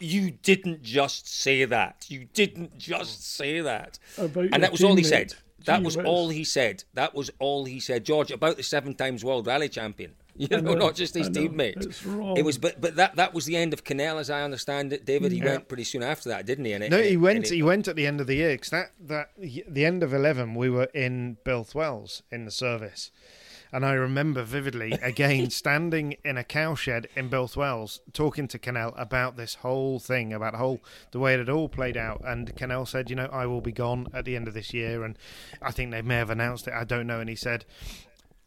You didn't just say that. You didn't just say that. About and that was all he said. That was all he said. That was all he said. George about the seven times world rally champion. You know, know, not just his teammate. It was, but but that that was the end of Quesnel, as I understand it. David, he Yeah. went pretty soon after that, didn't he? And it- No, and it- he and went. it- He went at the end of the year because that that the end of eleven we were in Builth Wells in the service, and I remember vividly again standing in a cowshed in Builth Wells talking to Quesnel about this whole thing, about the whole the way it had all played out. And Quesnel said, "You know, I will be gone at the end of this year," and I think they may have announced it. I don't know. And he said,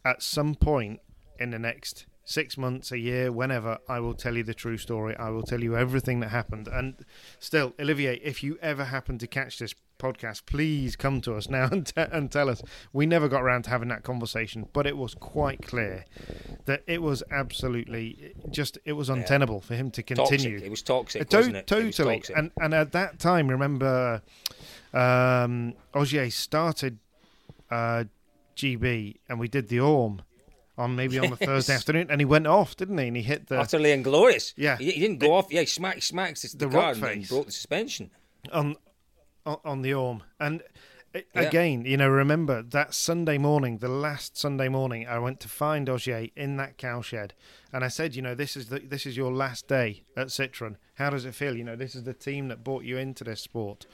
"At some point in the next." Six months, a year, whenever, I will tell you the true story. I will tell you everything that happened. And still, Olivier, if you ever happen to catch this podcast, please come to us now and, te- and tell us. We never got around to having that conversation, but it was quite clear that it was absolutely just it was untenable for him to continue. Toxic. It was toxic, to- wasn't it? It was Totally. toxic. And and at that time, remember, um, Ogier started uh, GB, and we did the Orme on maybe on the Thursday afternoon, and he went off, didn't he? And he hit the utterly inglorious. Yeah. he, he didn't go off. Yeah, he smacked, he smacks the, The car rock and broke the suspension. on on, on the arm. And a- Yeah. again, you know, remember that Sunday morning, the last Sunday morning, I went to find Ogier in that cowshed, and I said, you know, this is the this is your last day at Citroen. How does it feel? You know, this is the team that brought you into this sport.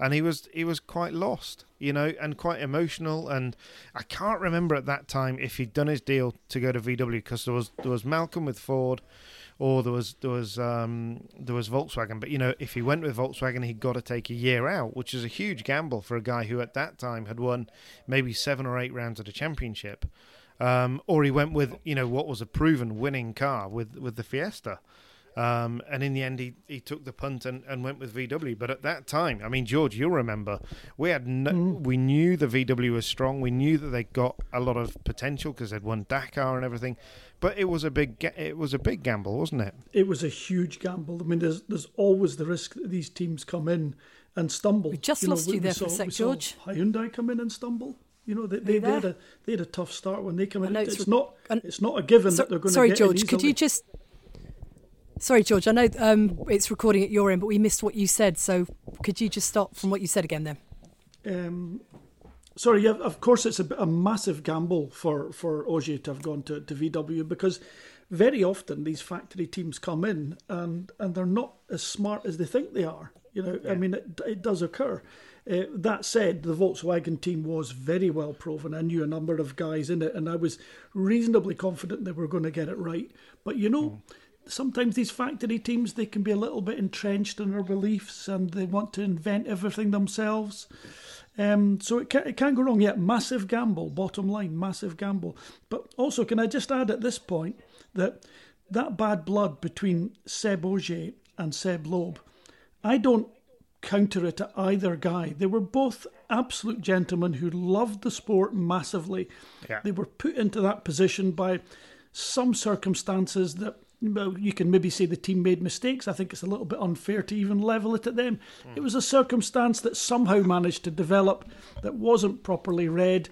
And he was he was quite lost, you know, and quite emotional. And I can't remember at that time if he'd done his deal to go to VW because there was there was Malcolm with Ford, or there was there was um, there was Volkswagen. But you know, if he went with Volkswagen, he'd got to take a year out, which is a huge gamble for a guy who at that time had won maybe seven or eight rounds at a championship. Um, or he went with you know what was a proven winning car with with the Fiesta. Um, and in the end, he, he took the punt and, and went with VW. But at that time, I mean, George, you'll remember, we had no, we knew the VW was strong. We knew that they got a lot of potential because they'd won Dakar and everything. But it was a big it was a big gamble, wasn't it? It was a huge gamble. I mean, there's there's always the risk that these teams come in and stumble. We just know, lost you we there for a saw- sec, George. Hyundai come in and stumble. You know, they, they, they had a they had a tough start when they come in. know It's, it's not it's not a given So- that they're going sorry, to get George. Could you just? Sorry, George. I know um, it's recording at your end, but we missed what you said. So could you just stop from what you said again, then? Um, sorry, yeah, of course, it's a, a massive gamble for, for Ogier to have gone to, to VW because very often these factory teams come in and, and they're not as smart as they think they are. You know, I mean, it, it does occur. Uh, that said, the Volkswagen team was very well proven. I knew a number of guys in it, and I was reasonably confident they were going to get it right. But you know, mm. Sometimes these factory teams they can be a little bit entrenched in their beliefs, and they want to invent everything themselves. Um, so it, can, it can't go wrong yet. Massive gamble, bottom line, massive gamble. But also, can I just add at this point that that bad blood between Seb Ogier and Seb Loeb, I don't counter it to either guy. They were both absolute gentlemen who loved the sport massively. Yeah. They were put into that position by some circumstances that well, you can maybe say the team made mistakes. I think it's a little bit unfair to even level it at them. Mm. It was a circumstance that somehow managed to develop that wasn't properly read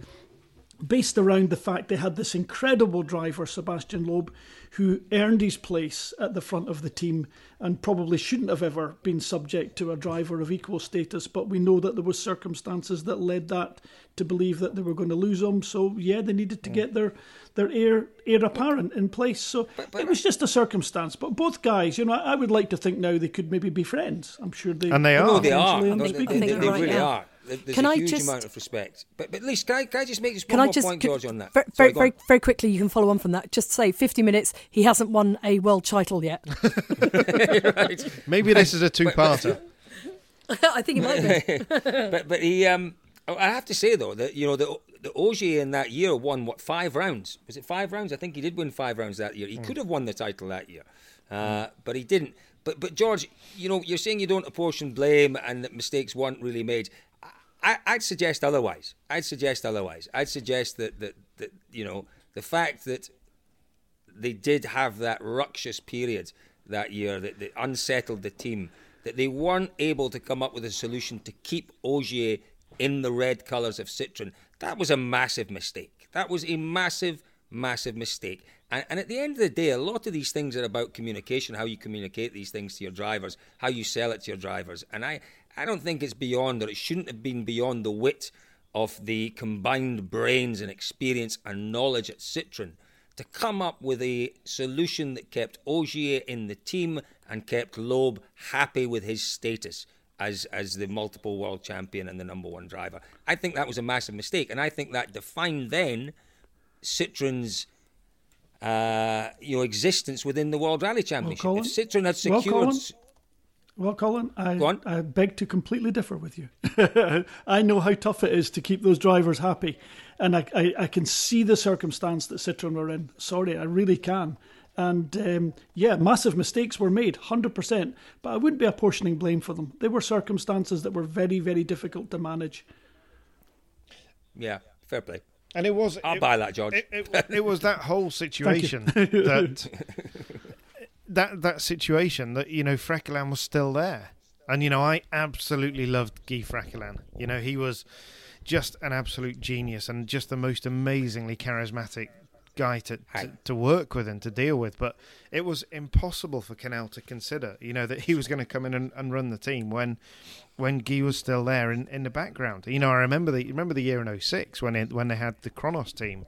based around the fact they had this incredible driver, Sebastien Loeb, who earned his place at the front of the team and probably shouldn't have ever been subject to a driver of equal status. But we know that there were circumstances that led that to believe that they were going to lose him. So yeah, they needed to mm. get their their heir heir apparent in place. So but, but, it was just a circumstance. But both guys, you know, I would like to think now they could maybe be friends. I'm sure they and they are. No, they are. they, they, they, they really are. There's can a I huge just, amount of respect. But, but at least, can I, can I just make just one more just, point, George, on that? Very, Sorry, very, very, quickly, you can follow on from that. Just say 50 minutes, he hasn't won a world title yet. right. Maybe this is a two-parter. I think it might be. but, but he... Um, I have to say though that you know the the Ogier in that year won what five rounds? Was it five rounds? I think he did win five rounds that year. He mm. could have won the title that year, uh, mm. but he didn't. But but George, you know, you're saying you don't apportion blame and that mistakes weren't really made. I, would suggest otherwise. I'd suggest otherwise. I'd suggest that, that, that, you know, the fact that they did have that ruckus period that year that, that unsettled the team, that they weren't able to come up with a solution to keep Ogier in the red colours of Citroen, that was a massive mistake. That was a massive, massive mistake. And, and, at the end of the day, a lot of these things are about communication, how you communicate these things to your drivers, how you sell it to your drivers. And I, I don't think it's beyond, or it shouldn't have been beyond the wit of the combined brains and experience and knowledge at Citroen to come up with a solution that kept Ogier in the team and kept Loeb happy with his status as as the multiple world champion and the number one driver. I think that was a massive mistake, and I think that defined then Citroen's uh, you know existence within the World Rally Championship. Well, if Citroen had secured. Well, well, Colin, I, I beg to completely differ with you. I know how tough it is to keep those drivers happy, and I, I, I, can see the circumstance that Citroen were in. Sorry, I really can. And um, yeah, massive mistakes were made, 100%, but I wouldn't be apportioning blame for them. They were circumstances that were very, very difficult to manage. Yeah, fair play. And it was. I'll it, buy that, George. It, it, it was that whole situation that that that situation that you know Fréquelin was still there, and you know I absolutely loved Guy Fréquelin. You know he was just an absolute genius and just the most amazingly charismatic guy to, to, to, work with and to deal with. But it was impossible for Quesnel to consider, you know, that he was going to come in and, and run the team when when Guy was still there in, in the background. You know, I remember the remember the year in 06 when it, when they had the Kronos team.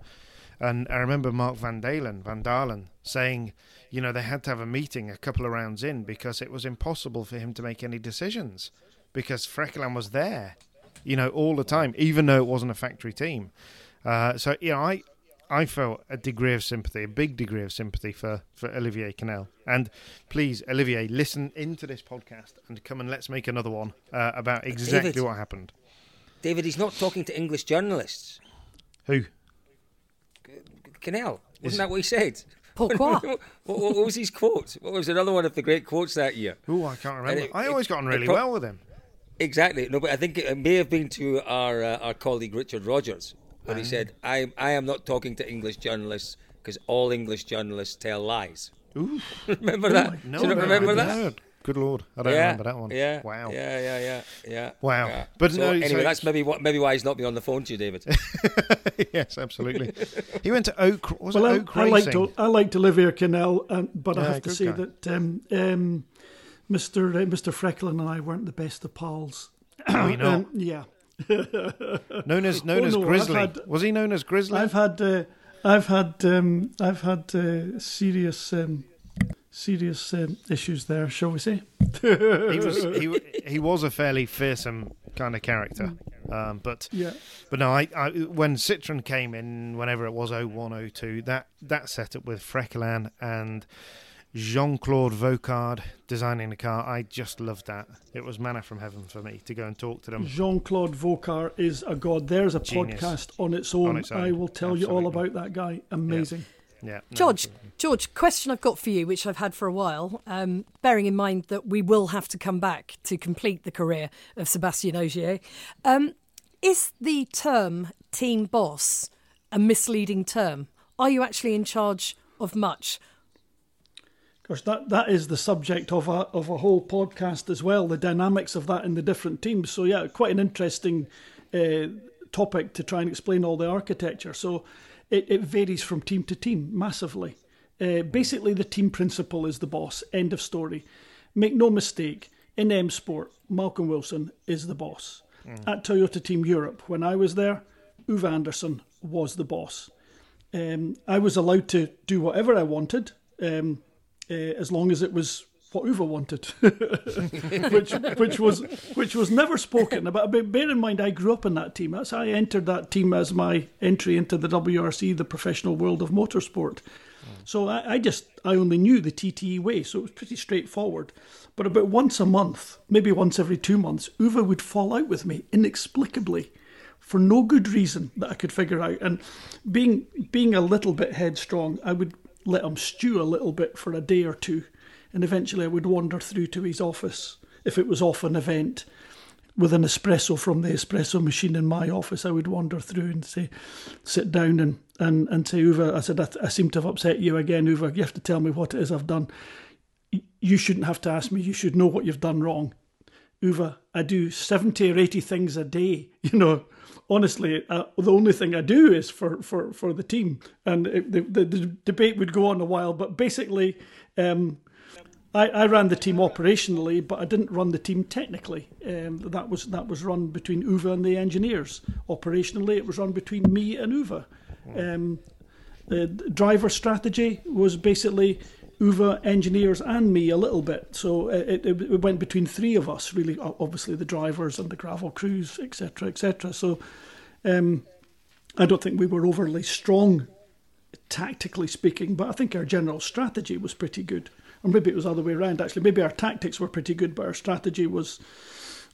And I remember Marc Van Dalen, Van Dalen saying, you know, they had to have a meeting a couple of rounds in because it was impossible for him to make any decisions because Fréquelin was there, you know, all the time, even though it wasn't a factory team. Uh, so, you know, I, I felt a degree of sympathy, a big degree of sympathy for, for Olivier Quesnel. And please, Olivier, listen into this podcast and come and let's make another one uh, about exactly David, what happened. David, he's not talking to English journalists. Who? Quesnel. Wasn't Is, that what he said? Pourquoi? what, what, was his quote? What was another one of the great quotes that year? Oh, I can't remember. It, I always got on really pro- well with him. Exactly. No, but I think it may have been to our uh, our colleague Richard Rogers when he ah. said, "I I am not talking to English journalists because all English journalists tell lies." Ooh. remember that? No, Do you no, remember that? Good lord, I don't yeah, remember that one. Yeah, wow. Yeah, yeah, yeah, yeah. Wow. Yeah. But so, no, anyway, so that's maybe what maybe why he's not been on the phone to you, David. yes, absolutely. he went to Oak. Was well, it I, Oak I Racing? liked I liked Olivier Quesnel, um, but yeah, I have to say guy. that um, um, Mr. Uh, Mr. Fréquelin and I weren't the best of pals. we know. Um, yeah. known as known oh, as no, Grizzly. Had, was he known as Grizzly? I've had uh, I've had um, I've had uh, serious um, serious um, issues there, shall we say? he was he he was a fairly fearsome kind of character. Um, but Yeah. but no, I, I when Citroen came in, whenever it was 01, 02, that that setup with Fréquelin and Jean Claude Vaucard designing the car, I just loved that. It was manna from heaven for me to go and talk to them. Jean Claude Vaucard is a god. There's a Genius. podcast on its own. On its own, I will tell you all about that guy. Amazing. Yeah, no, George, George, question I've got for you, which I've had for a while, um, bearing in mind that we will have to come back to complete the career of Sebastien Ogier. Um, is the term team boss a misleading term? Are you actually in charge of much? Of course, that, that is the subject of a of a whole podcast as well. The dynamics of that in the different teams. So yeah, quite an interesting uh, topic to try and explain all the architecture. So it, it varies from team to team massively. Uh, basically, the team principal is the boss. End of story. Make no mistake. In M Sport, Malcolm Wilson is the boss. At Toyota Team Europe, when I was there, Ove Andersson was the boss. Um, I was allowed to do whatever I wanted. Um, uh, as long as it was what Ove wanted, which which was which was never spoken about. But bear in mind, I grew up in that team. That's I entered that team as my entry into the WRC, the professional world of motorsport. So I, I just I only knew the TTE way, so it was pretty straightforward. But about once a month, maybe once every two months, Ove would fall out with me inexplicably for no good reason that I could figure out. And being being a little bit headstrong, I would let him stew a little bit for a day or two, and eventually I would wander through to his office if it was off an event. With an espresso from the espresso machine in my office, I would wander through and say, sit down and, and, and say, Ove, I said, I, I seem to have upset you again, Ove. You have to tell me what it is I've done. You shouldn't have to ask me. You should know what you've done wrong. Ove, I do 70 or 80 things a day. You know, honestly, uh, the only thing I do is for, for, for the team. And it, the, the, the debate would go on a while, but basically, um, I, I ran the team operationally, but I didn't run the team technically. Um, that was that was run between Ove and the engineers. Operationally, it was run between me and Ove. Um, the driver strategy was basically Ove, engineers, and me a little bit. So it, it, it went between three of us, really. Obviously, the drivers and the gravel crews, etc., etc. So um, I don't think we were overly strong, tactically speaking, but I think our general strategy was pretty good. Or maybe it was the other way around. Actually, maybe our tactics were pretty good, but our strategy was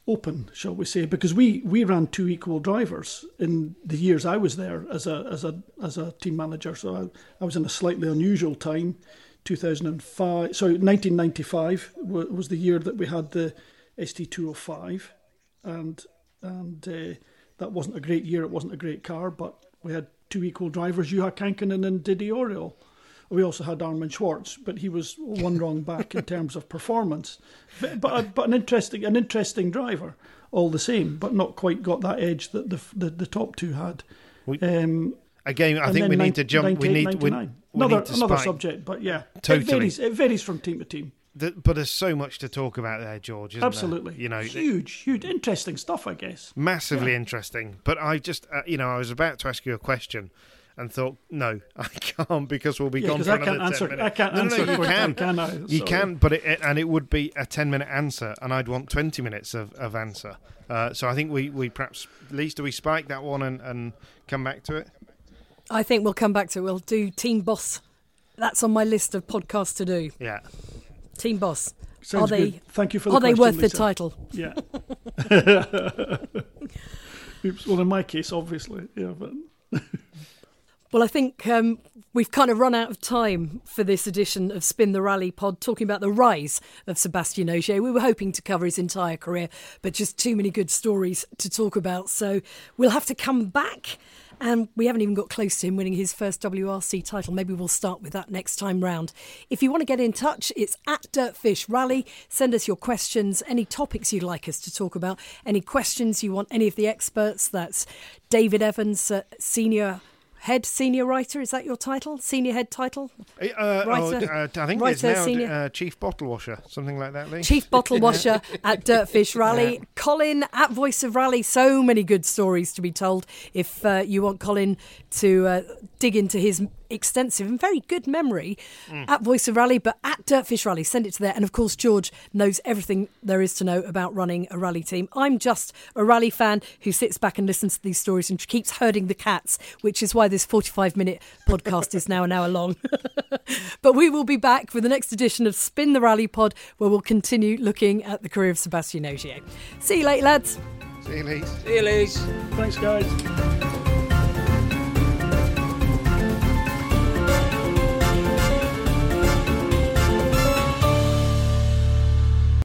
open, shall we say? Because we, we ran two equal drivers in the years I was there as a as a as a team manager. So I, I was in a slightly unusual time. 2005, sorry, 1995 wa- was the year that we had the ST205, and and uh, that wasn't a great year. It wasn't a great car, but we had two equal drivers, Juha Kankkunen and Didier Auriol. We also had Armin Schwarz, but he was one wrong back in terms of performance. But but, but an interesting an interesting driver, all the same, but not quite got that edge that the the, the top two had. Um, Again, I think we need to jump. We need we, 99. we another need another subject, but yeah, Totally. it varies. It varies from team to team. The, but there's so much to talk about there, George. Isn't Absolutely, There? You know, huge, huge, interesting stuff. I guess. massively interesting. But I just, uh, you know, I was about to ask you a question. And thought, no, I can't because we'll be Yeah, gone 'cause for I another can't 10 minutes. I can't no, answer no, no, you can. can I? You Sorry. can, but it, it- and it would be a ten minute answer, and I'd want twenty minutes of, of answer. Uh, so I think we, we perhaps at least do we spike that one and, and come back to it. I think we'll come back to it. We'll do Team Boss. That's on my list of podcasts to do. Yeah, Team Boss. Sounds are they good. Thank you for the are they question, worth the title? Yeah. Oops. Well, in my case, obviously, yeah, but Well, I think um, we've kind of run out of time for this edition of Spin the Rally Pod, talking about the rise of Sebastien Ogier. We were hoping to cover his entire career, but just too many good stories to talk about. So we'll have to come back. And we haven't even got close to him winning his first WRC title. Maybe we'll start with that next time round. If you want to get in touch, it's at Dirtfish Rally. Send us your questions, any topics you'd like us to talk about, any questions you want any of the experts. That's David Evans, uh, senior head senior writer. Is that your title? Senior head title? Uh, oh, Writer- uh, I think it's now senior- uh, chief bottle washer, something like that. Lee. Chief bottle washer at Dirtfish Rally. Colin at Voice of Rally. So many good stories to be told. If uh, you want Colin to uh, dig into his extensive and very good memory mm. at Voice of Rally, but at Dirtfish Rally, send it to there. And of course, George knows everything there is to know about running a rally team. I'm just a rally fan who sits back and listens to these stories and keeps herding the cats, which is why this 45 minute podcast is now an hour long. but we will be back for the next edition of Spin the Rally Pod, where we'll continue looking at the career of Sebastien Ogier. See you later, lads. See you, Lee. See you, Liz. Thanks, guys.